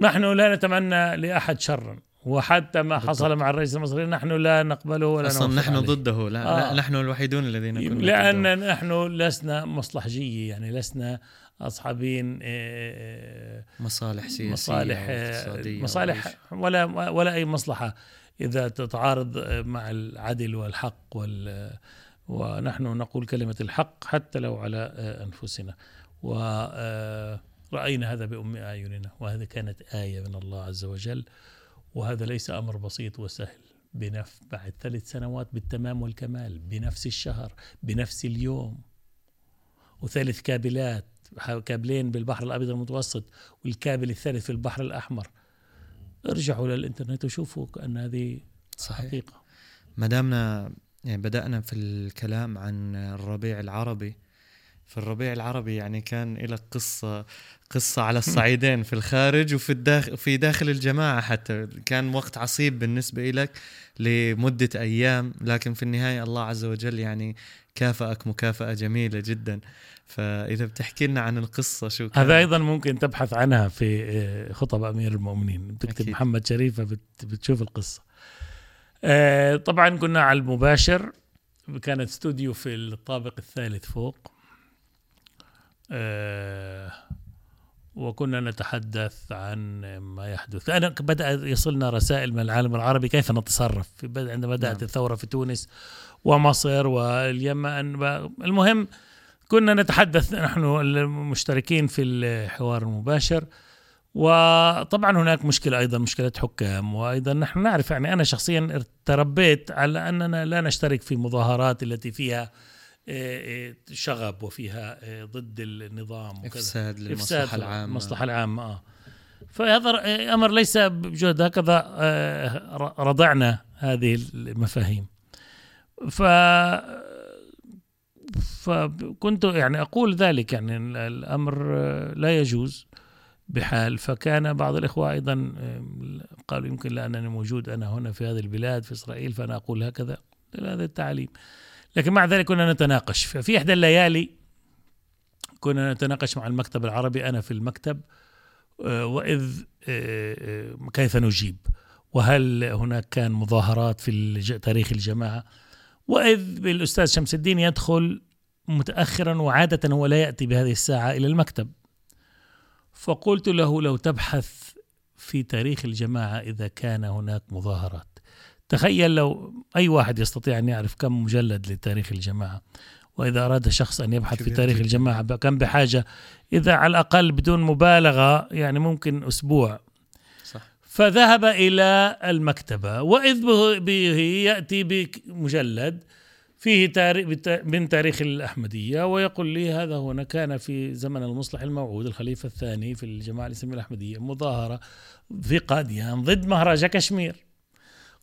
نحن لا نتمنى لأحد شرا وحتى ما حصل مع الرئيس المصري نحن لا نقبله ولا أصلا نحن عليه. ضده لا, آه. نحن الوحيدون الذين كنا لأن ضده. نحن لسنا مصلحجية يعني لسنا أصحابين آه، آه، مصالح سياسية مصالح مصالح ولا ولا أي مصلحة إذا تتعارض مع العدل والحق وال ونحن نقول كلمة الحق حتى لو على أنفسنا ورأينا هذا بأم أعيننا وهذا كانت آية من الله عز وجل وهذا ليس أمر بسيط وسهل. بنف بعد ثلاث سنوات بالتمام والكمال بنفس الشهر بنفس اليوم. وثالث كابلات كابلين بالبحر الأبيض المتوسط والكابل الثالث في البحر الأحمر. ارجعوا للانترنت وشوفوا ان هذه صحيح. حقيقة. ما دامنا يعني بدأنا في الكلام عن الربيع العربي. في الربيع العربي يعني كان لك قصة قصة على الصعيدين في الخارج وفي الداخل في داخل الجماعة حتى. كان وقت عصيب بالنسبة لك لمدة أيام لكن في النهاية الله عز وجل يعني كافأك مكافأة جميلة جدا. فإذا بتحكي لنا عن القصة شو كان هذا أيضا ممكن تبحث عنها في آه، خطب أمير المؤمنين. بتكتب أكيد. محمد شريفة بتشوف القصة. آه، طبعا كنا على المباشر. كانت استوديو في الطابق الثالث فوق. وكنا نتحدث عن ما يحدث. أنا بدأ يصلنا رسائل من العالم العربي كيف نتصرف. عندما بدأت نعم. الثورة في تونس ومصر واليمن. المهم كنا نتحدث نحن المشتركين في الحوار المباشر. وطبعا هناك مشكلة أيضا مشكلة حكام. وأيضا نحن نعرف يعني أنا شخصيا تربيت على أننا لا نشترك في مظاهرات التي فيها آه، آه، شغب وفيها آه، ضد النظام وكذا. إفساد للمصلحة العامة. المصلحه العامة آه. فهذا أمر ليس بجهد هكذا رضعنا هذه المفاهيم. ف فكنت يعني أقول ذلك يعني الأمر لا يجوز بحال. فكان بعض الإخوة أيضا قالوا يمكن لأنني موجود أنا هنا في هذه البلاد في إسرائيل فأنا أقول هكذا. هذا التعليم. لكن مع ذلك كنا نتناقش. في إحدى الليالي كنا نتناقش مع المكتب العربي أنا في المكتب آه، وإذ آه، آه، كيف نجيب؟ وهل هناك كان مظاهرات في تاريخ الجماعة؟ وإذ بالأستاذ شمس الدين يدخل متأخرا وعادة هو لا يأتي بهذه الساعة إلى المكتب. فقلت له لو تبحث في تاريخ الجماعة إذا كان هناك مظاهرات. تخيل لو أي واحد يستطيع أن يعرف كم مجلد لتاريخ الجماعة وإذا أراد شخص أن يبحث في تاريخ الجماعة كم بحاجة إذا على الأقل بدون مبالغة يعني ممكن أسبوع. صح. فذهب إلى المكتبة وإذ به يأتي بمجلد فيه تاريخ من تاريخ الأحمدية ويقول لي هذا هنا كان في زمن المصلح الموعود الخليفة الثاني في الجماعة الإسلامية الأحمدية مظاهرة في قاديان ضد مهرجة كشمير.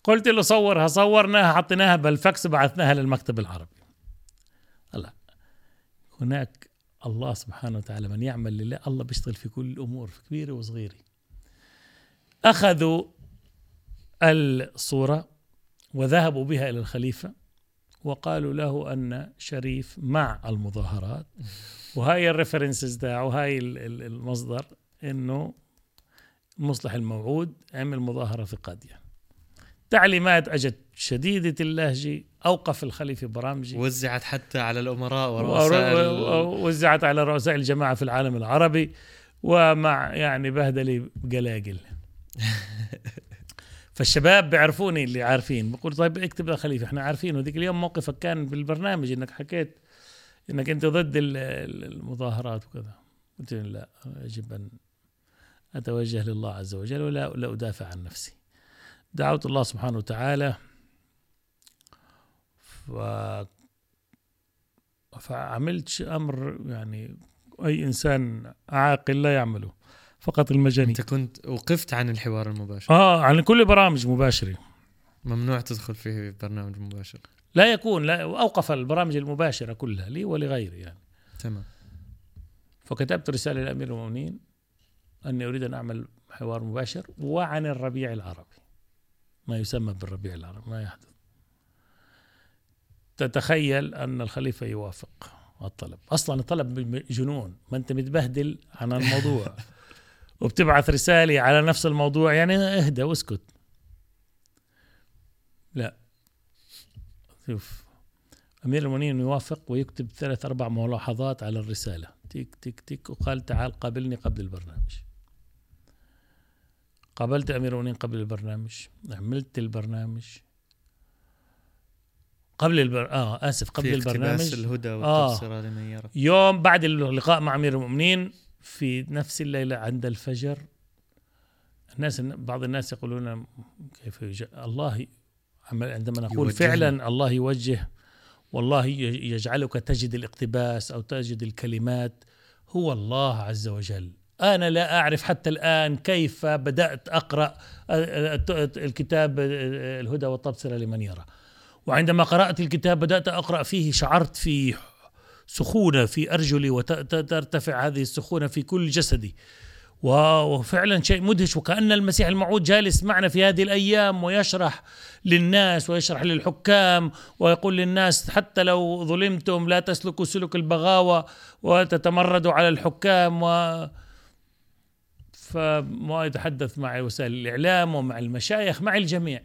قلت له صورها صورناها حطيناها بالفاكس بعثناها للمكتب العربي. هلا هناك الله سبحانه وتعالى من يعمل لله الله بيشتغل في كل الأمور في كبيرة وصغيرة. أخذوا الصورة وذهبوا بها إلى الخليفة وقالوا له أن شريف مع المظاهرات. وهاي الريفرنسز تاعه هاي المصدر إنه المصلح الموعود عمل مظاهرة في قادية. تعليمات أجت شديدة اللهجة أوقف الخليفة برامجي. وزعت حتى على الأمراء ورؤساء وزعت على رؤساء الجماعة في العالم العربي ومع يعني بهدلة قلاقل. [LAUGHS] فالشباب بيعرفوني اللي عارفين. بقول طيب اكتب يا خليفة إحنا عارفين. وذيك اليوم موقفك كان بالبرنامج إنك حكيت إنك أنت ضد المظاهرات وكذا. قلت لا يجب أن أتوجه لله عز وجل ولا لا أدافع عن نفسي. دعوت الله سبحانه وتعالى ف فعملت أمر يعني أي إنسان عاقل لا يعمله فقط المجاني أنت كنت وقفت عن الحوار المباشر. آه عن كل برامج مباشرة. ممنوع تدخل فيه برنامج مباشر. لا يكون لا أوقف البرامج المباشرة كلها لي ولغيري يعني. تمام. فكتبت رسالة لأمير المؤمنين أني أريد أن أعمل حوار مباشر وعن الربيع العربي. ما يسمى بالربيع العربي ما يحدث. تتخيل أن الخليفة يوافق الطلب. أصلا الطلب جنون. ما أنت متبهدل عن الموضوع. [LAUGHS] وبتبعث رسالة على نفس الموضوع يعني اهدى واسكت. لا. شوف. أمير المؤمنين يوافق ويكتب ثلاث أربع ملاحظات على الرسالة. تيك تيك تيك. وقال تعال قابلني قبل البرنامج. قابلت أمير المؤمنين قبل البرنامج عملت البرنامج. قبل البر... آه آسف قبل في البرنامج. الهدى والتبصره آه لمن يوم بعد اللقاء مع أمير المؤمنين في نفس الليلة عند الفجر الناس بعض الناس يقولون كيف يوجه الله عندما نقول يوجه. فعلا الله يوجه والله يجعلك تجد الاقتباس أو تجد الكلمات هو الله عز وجل. أنا لا أعرف حتى الآن كيف بدأت أقرأ الكتاب الهدى والتبصرة لمن يرى. وعندما قرأت الكتاب بدأت أقرأ فيه شعرت في سخونة في أرجلي وترتفع هذه السخونة في كل جسدي. وفعلا شيء مدهش وكأن المسيح الموعود جالس معنا في هذه الأيام ويشرح للناس ويشرح للحكام ويقول للناس حتى لو ظلمتم لا تسلكوا سلك البغاوة وتتمردوا على الحكام. و فيتحدث مع وسائل الإعلام ومع المشايخ مع الجميع.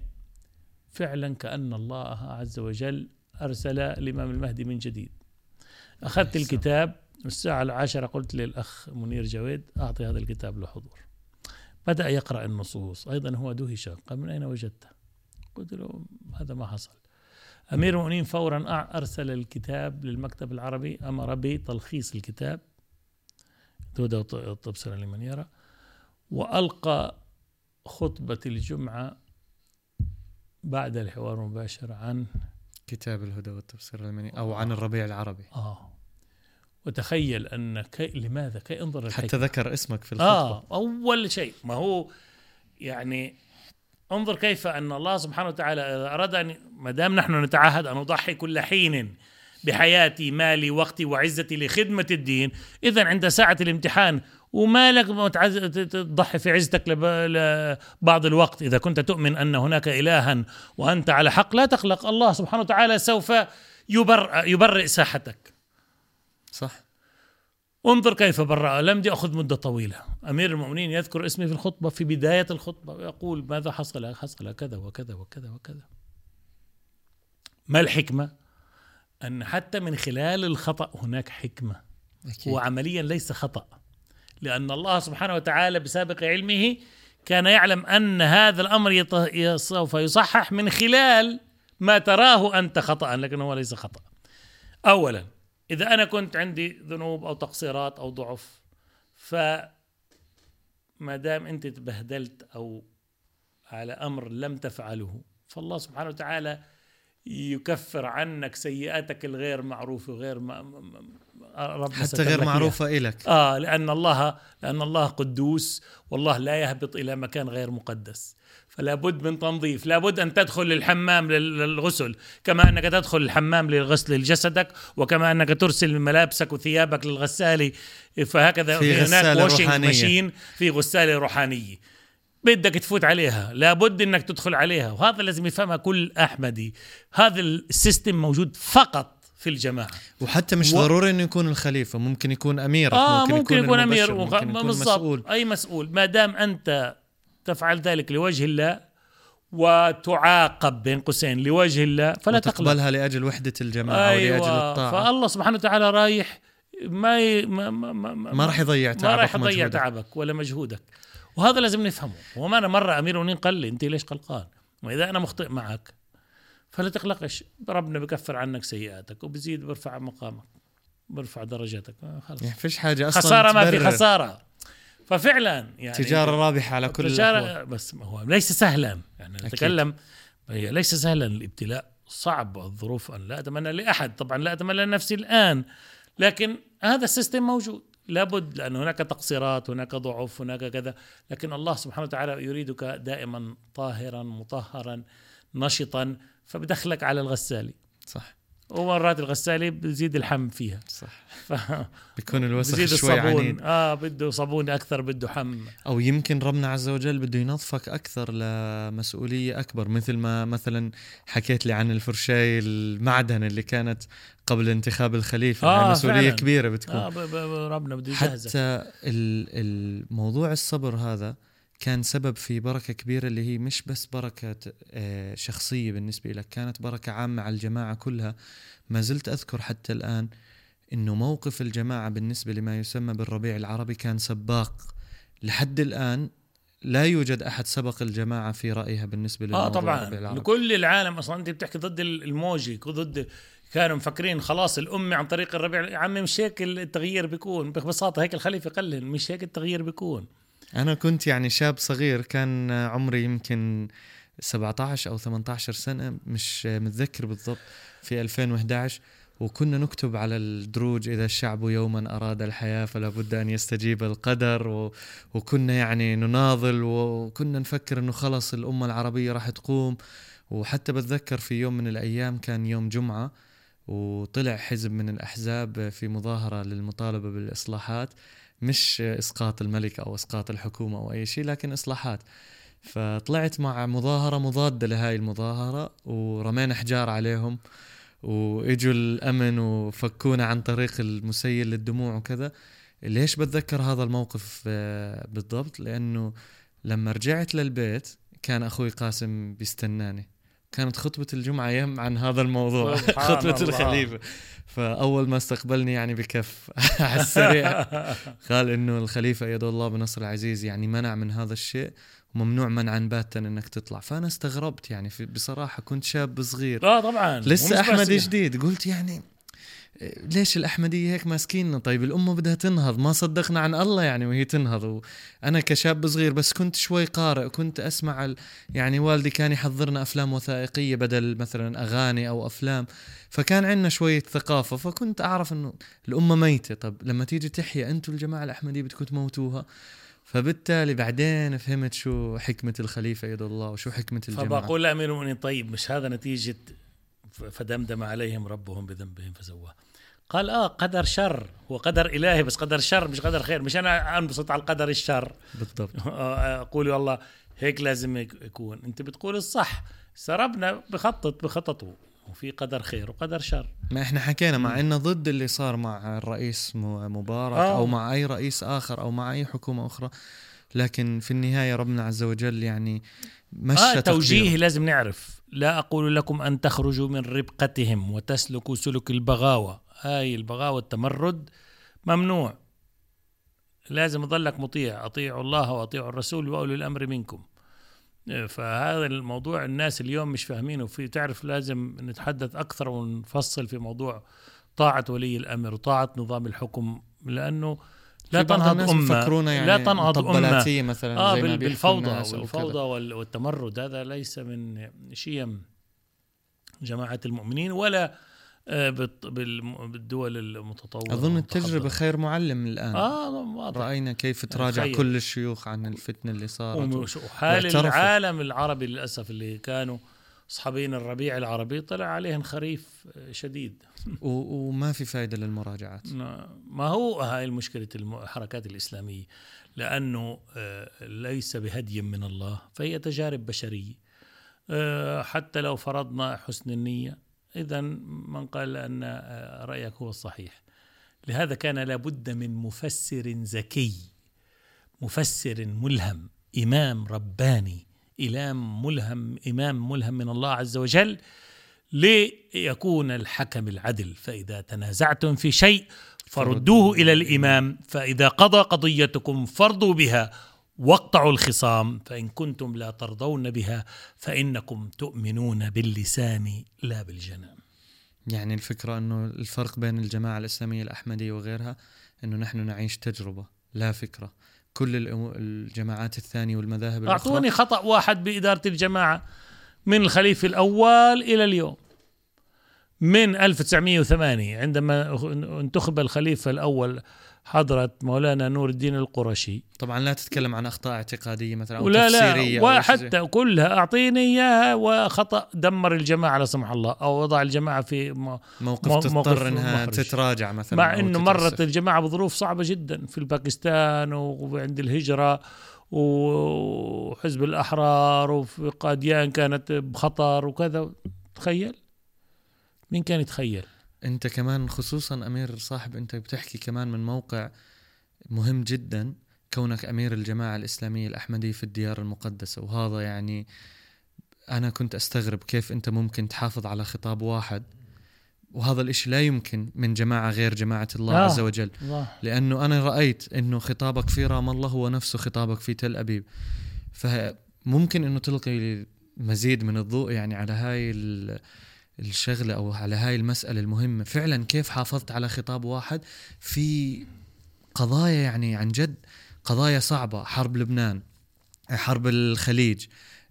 فعلا كأن الله عز وجل أرسل الإمام المهدي من جديد. أخذت الكتاب الساعة العاشرة قلت للأخ منير جويد أعطي هذا الكتاب لحضور بدأ يقرأ النصوص. أيضا هو دهش قال من أين وجدته؟ قلت له هذا ما حصل. أمير المؤمنين فورا أرسل الكتاب للمكتب العربي أمر بتلخيص الكتاب. هدى التبصرة لمن يرى. وألقى خطبة الجمعة بعد الحوار المباشر عن كتاب الهدى والتبصير المني أو عن الربيع العربي. آه. وتخيل أن كي لماذا؟ كي انظر الحكمة. حتى ذكر اسمك في الخطبة. آه أول شيء ما هو يعني انظر كيف أن الله سبحانه وتعالى اذا أراد أن ما دام نحن نتعهد أن نضحي كل حين بحياتي مالي وقتي وعزتي لخدمة الدين اذا عند ساعة الامتحان وما لك تضحي في عزتك لبعض الوقت. إذا كنت تؤمن أن هناك إلها وأنت على حق لا تقلق الله سبحانه وتعالى سوف يبر يبرئ ساحتك. صح. انظر كيف برأ لم يأخذ مدة طويلة. أمير المؤمنين يذكر اسمي في الخطبة في بداية الخطبة ويقول ماذا حصل؟ حصل كذا وكذا وكذا وكذا. ما الحكمة؟ أن حتى من خلال الخطأ هناك حكمة. أكيد. هو عمليا ليس خطأ. لأن الله سبحانه وتعالى بسابق علمه كان يعلم أن هذا الأمر سوف يصحح من خلال ما تراه أنت خطأ لكنه هو ليس خطأ. أولا إذا أنا كنت عندي ذنوب أو تقصيرات أو ضعف فما دام أنت تبهدلت أو على أمر لم تفعله فالله سبحانه وتعالى يكفر عنك سيئاتك الغير معروفة وغير ما ما- ما- ربنا حتى غير إياها. معروفة إلك آه لأن الله لأن الله قدوس والله لا يهبط إلى مكان غير مقدس فلا بد من تنظيف لا بد أن تدخل الحمام لل- للغسل كما أنك تدخل الحمام لغسل جسدك وكما أنك ترسل ملابسك وثيابك للغسالة فهكذا في هناك روحانية. ماشين في غسالة روحانية بدك تفوت عليها لابد إنك تدخل عليها وهذا لازم يفهمها كل أحمدي هذا السيستم موجود فقط في الجماعة. وحتى مش و- ضروري إنه يكون الخليفة ممكن يكون اميرك آه ممكن, يكون أمير المبشر، وغ- ممكن يكون بالضبط. مسؤول. أي مسؤول. ما دام أنت تفعل ذلك لوجه الله وتعاقب بين قوسين لوجه الله فلا تقلق. وتقبلها لأجل وحدة الجماعة أيوه. ولاجل الطاعة. فالله سبحانه وتعالى رايح ما ي... ما ما ما, ما راح يضيع ما تعبك راح يضيع. تعبك ولا مجهودك. وهذا لازم نفهمه. وما أنا مرة أمير المؤمنين قال لي أنت ليش قلقان؟ وإذا أنا مخطئ معك فلا تقلقش ربنا بكفر عنك سيئاتك وبزيد برفع مقامك برفع درجاتك خلص يعني فيش حاجة أصلا خسارة ما في. خسارة. ففعلا يعني تجارة رابحه على كل. تجارة بس هو ليس سهلا. يعني نتكلم هي ليس سهلا الابتلاء صعب الظروف أن لا أتمنى لأحد. طبعا لا أتمنى لنفسي الآن لكن هذا السيستم موجود. لابد لأن هناك تقصيرات هناك ضعف هناك كذا. لكن الله سبحانه وتعالى يريدك دائما طاهرا مطهرا نشطا. فبدخلك على الغسالة صح. ومرات الغسالة بزيد الحم فيها. صح. [LAUGHS] ف... بيكون الوسخ بزيد شوي عنيد. الصابون آه بده صابون أكثر بده حم. أو يمكن ربنا عز وجل بده ينظفك أكثر لمسؤولية أكبر مثل ما مثلا حكيت لي عن الفرشاي المعدن اللي كانت قبل انتخاب الخليفة. آه، هاي مسؤولية فعلاً. كبيرة بتكون. آه ب- ب- ب- ربنا بده يجهزك. حتى ال- الموضوع الصبر هذا كان سبب في بركة كبيرة اللي هي مش بس بركة آه، شخصية بالنسبة لك كانت بركة عامة على الجماعة كلها. ما زلت أذكر حتى الآن أنه موقف الجماعة بالنسبة لما يسمى بالربيع العربي كان سباق. لحد الآن لا يوجد أحد سبق الجماعة في رأيها بالنسبة آه للموضوع طبعا. العربي. لكل العالم أصلا. أنت بتحكي ضد الموجي ضد كانوا مفكرين خلاص الأمة عن طريق الربيع يا عمي مش هيك التغيير بيكون؟ ببساطة هيك الخليفة قلن مش هيك التغيير بيكون؟ أنا كنت يعني شاب صغير كان عمري يمكن 17 أو 18 سنة مش متذكر بالضبط في 2011 وكنا نكتب على الدروج إذا الشعب يوما أراد الحياة فلا بد أن يستجيب القدر و... وكنا يعني نناضل وكنا نفكر أنه خلص الأمة العربية راح تقوم. وحتى بتذكر في يوم من الأيام كان يوم جمعة وطلع حزب من الأحزاب في مظاهرة للمطالبة بالإصلاحات. مش إسقاط الملك أو إسقاط الحكومة أو أي شيء لكن إصلاحات. فطلعت مع مظاهرة مضادة لهاي المظاهرة ورمينا حجار عليهم وإجوا الأمن وفكونا عن طريق المسيل للدموع وكذا. ليش بتذكر هذا الموقف بالضبط؟ لأنه لما رجعت للبيت كان أخوي قاسم بيستناني. كانت خطبة الجمعة يم عن هذا الموضوع خطبة الله. الخليفة. فأول ما استقبلني يعني بكف [LAUGHS] على السريع. [LAUGHS] قال إنه الخليفة يد الله بنصر العزيز يعني منع من هذا الشيء وممنوع منعا باتا إنك تطلع. فأنا استغربت يعني في بصراحة كنت شاب صغير. آه طبعا. لسه احمدي يعني. جديد. قلت يعني ليش الأحمدية هيك ماسكيننا؟ طيب الأمة بدها تنهض ما صدقنا عن الله يعني وهي تنهض. وأنا كشاب صغير بس كنت شوي قارئ كنت أسمع ال... يعني والدي كان يحضرنا أفلام وثائقية بدل مثلا أغاني أو أفلام. فكان عندنا شوية ثقافة فكنت أعرف إنه الأمة ميتة. طب لما تيجي تحيا أنتم الجماعة الأحمدية بدكم تموتوها. فبالتالي بعدين فهمت شو حكمة الخليفة يد الله وشو حكمة الجماعة. فبقول لأمير المؤمنين طيب مش هذا نتيجة ف- فدمدم عليهم ربهم بذنبهم فسواه قال آه قدر شر. هو قدر إلهي بس قدر شر مش قدر خير. مش أنا أنبسط على القدر الشر. بالضبط. [LAUGHS] أقول والله هيك لازم يك- يكون. أنت بتقول الصح. سربنا بخطط بخططه وفي قدر خير وقدر شر. ما إحنا حكينا مع إنه ضد اللي صار مع الرئيس مبارك آه. أو مع أي رئيس آخر أو مع أي حكومة أخرى. لكن في النهاية ربنا عز وجل يعني مشى آه. توجيه لازم نعرف. لا أقول لكم أن تخرجوا من ربقتهم وتسلكوا سلك البغاوة. هاي البغاوة التمرد ممنوع. لازم يضلك مطيع. أطيعوا الله وأطيعوا الرسول وأولي الأمر منكم. فهذا الموضوع الناس اليوم مش فاهمينه. في تعرف لازم نتحدث أكثر ونفصل في موضوع طاعة ولي الأمر وطاعه نظام الحكم لأنه لا تنهض أمة يعني لا تنهض أمة مثلا آه زي ما بالفوضى والفوضى والتمرد هذا ليس من شيم جماعة المؤمنين ولا آه، بالدول المتطورة والمتحضرة. التجربة خير معلم الآن آه واضح رأينا كيف تراجع تخيل. كل الشيوخ عن الفتنة اللي صارت وحال. العالم العربي للأسف اللي كانوا أصحابين الربيع العربي طلع عليهم خريف شديد. و... وما في فائده للمراجعات. ما هو هاي المشكلة الم- الحركات الإسلامية؟ لأنه آه، ليس بهدي من الله فهي تجارب بشرية. آه، حتى لو فرضنا حسن النية إذا من قال أن آه، رأيك هو الصحيح. لهذا كان لابد من مفسر ذكي مفسر ملهم إمام رباني. إمام ملهم إمام ملهم من الله عز وجل ليكون الحكم العدل. فإذا تنازعتم في شيء فردوه إلى الإمام. فإذا قضى قضيتكم فرضوا بها واقطعوا الخصام. فإن كنتم لا ترضون بها فإنكم تؤمنون باللسان لا بالجنان يعني الفكرة إنه الفرق بين الجماعة الإسلامية الأحمدية وغيرها إنه نحن نعيش تجربة لا فكرة. كل الجماعات الثانية والمذاهب الأخرى. أعطوني خطأ واحد بإدارة الجماعة من الخليفة الأول إلى اليوم. من 1908 عندما انتخب الخليفة الأول حضرة مولانا نور الدين القرشي طبعا لا تتكلم عن أخطاء اعتقادية مثلا أو ولا تفسيرية لا أو وحتى كلها أعطيني إياها وخطأ دمر الجماعة لا سمح الله أو وضع الجماعة في موقف مو- تضطر موقف إنها محرج. تتراجع مثلا مع أو إنه مرت تتأسف. الجماعة بظروف صعبة جدا في الباكستان وعند الهجرة وحزب الأحرار وفي قاديان كانت بخطر وكذا تخيل مين كان يتخيل انت كمان خصوصا أمير صاحب انت بتحكي كمان من موقع مهم جدا كونك أمير الجماعة الإسلامية الأحمدية في الديار المقدسة. وهذا يعني أنا كنت أستغرب كيف أنت ممكن تحافظ على خطاب واحد. وهذا الإشي لا يمكن من جماعة غير جماعة الله آه. عز وجل. الله لأنه أنا رأيت إنه خطابك في رام الله هو نفسه خطابك في تل أبيب. فممكن إنه تلقي مزيد من الضوء يعني على هاي ال- الشغلة أو على هاي المسألة المهمة. فعلا كيف حافظت على خطاب واحد؟ في قضايا يعني عن جد قضايا صعبة. حرب لبنان حرب الخليج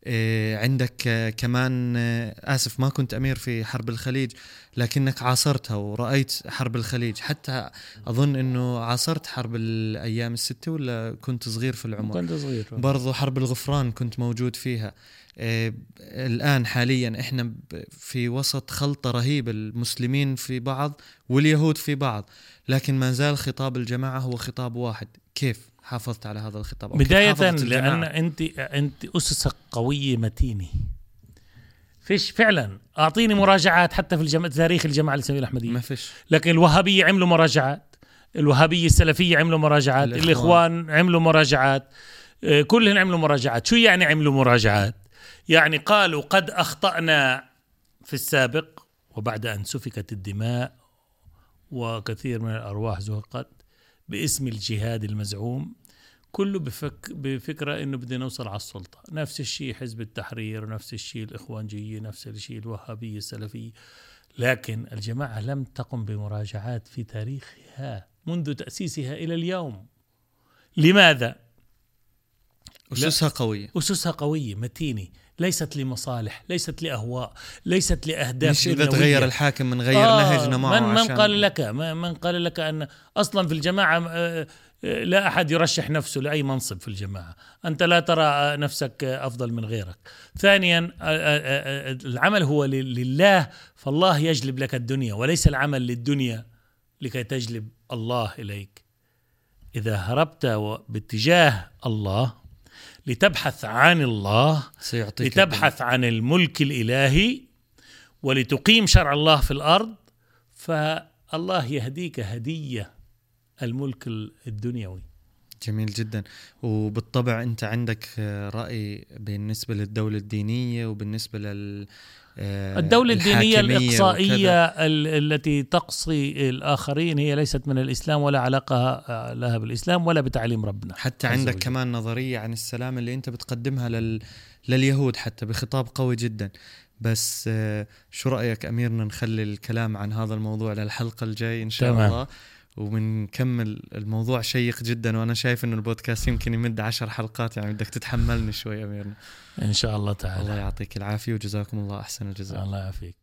إيه، عندك آه، كمان آه، آسف ما كنت أمير في حرب الخليج لكنك عاصرتها ورأيت حرب الخليج. حتى أظن أنه عاصرت حرب الأيام الستة ولا كنت صغير في العمر؟ كنت صغير. برضو حرب الغفران كنت موجود فيها. إيه الآن حاليا إحنا ب- في وسط خلطة رهيبة المسلمين في بعض واليهود في بعض لكن ما زال خطاب الجماعة هو خطاب واحد. كيف حافظت على هذا الخطاب؟ بداية لأن؟ أنت أنت اسسك قوية متينة. فيش فعلا. أعطيني مراجعات حتى في الجماعة تاريخ الجماعة الاسلاميه الأحمدية. ما فيش. لكن الوهابية عملوا مراجعات. الوهابية السلفية عملوا مراجعات. الإخوان. الإخوان, عملوا مراجعات. آه، كلهم عملوا مراجعات. شو يعني عملوا مراجعات؟ يعني قالوا قد أخطأنا في السابق وبعد أن سفكت الدماء وكثير من الأرواح زهقت باسم الجهاد المزعوم كله بفك بفكرة إنه بدنا نوصل على السلطة. نفس الشيء حزب التحرير نفس الشيء الإخوانجية نفس الشيء الوهابية السلفية. لكن الجماعة لم تقم بمراجعات في تاريخها منذ تأسيسها إلى اليوم. لماذا؟ أسسها قوية. أسسها قوية متينة. ليست لمصالح ليست لأهواء ليست لأهداف مش إذا. تغير الحاكم من غير آه، نهجنا معه من, من قال لك من قال لك أن أصلا في الجماعة آه، آه، لا أحد يرشح نفسه لأي منصب في الجماعة. أنت لا ترى نفسك أفضل من غيرك. ثانيا آه، العمل هو لل- لله فالله يجلب لك الدنيا وليس العمل للدنيا لكي تجلب الله إليك. إذا هربت باتجاه الله لتبحث عن الله سيعطيك لتبحث عن الملك الإلهي ولتقيم شرع الله في الأرض فالله يهديك هدية الملك الدنيوي. جميل جدا. وبالطبع أنت عندك رأي بالنسبة للدولة الدينية وبالنسبة لل الدولة الدينية الإقصائية التي تقصي الآخرين هي ليست من الإسلام ولا علاقة آه، لها بالإسلام ولا بتعليم ربنا حتى عندك وجل. كمان نظرية عن السلام اللي أنت بتقدمها لل... لليهود حتى بخطاب قوي جدا بس آه، شو رأيك أميرنا نخلي الكلام عن هذا الموضوع للحلقة الجاي إن شاء تمام. الله وبنكمل الموضوع شيق جدا وأنا شايف إنه البودكاست يمكن يمد عشر حلقات يعني بدك تتحملني شوي اميرنا إن شاء الله تعالى. الله يعطيك العافية وجزاكم الله أحسن الجزاء. الله يعافيك.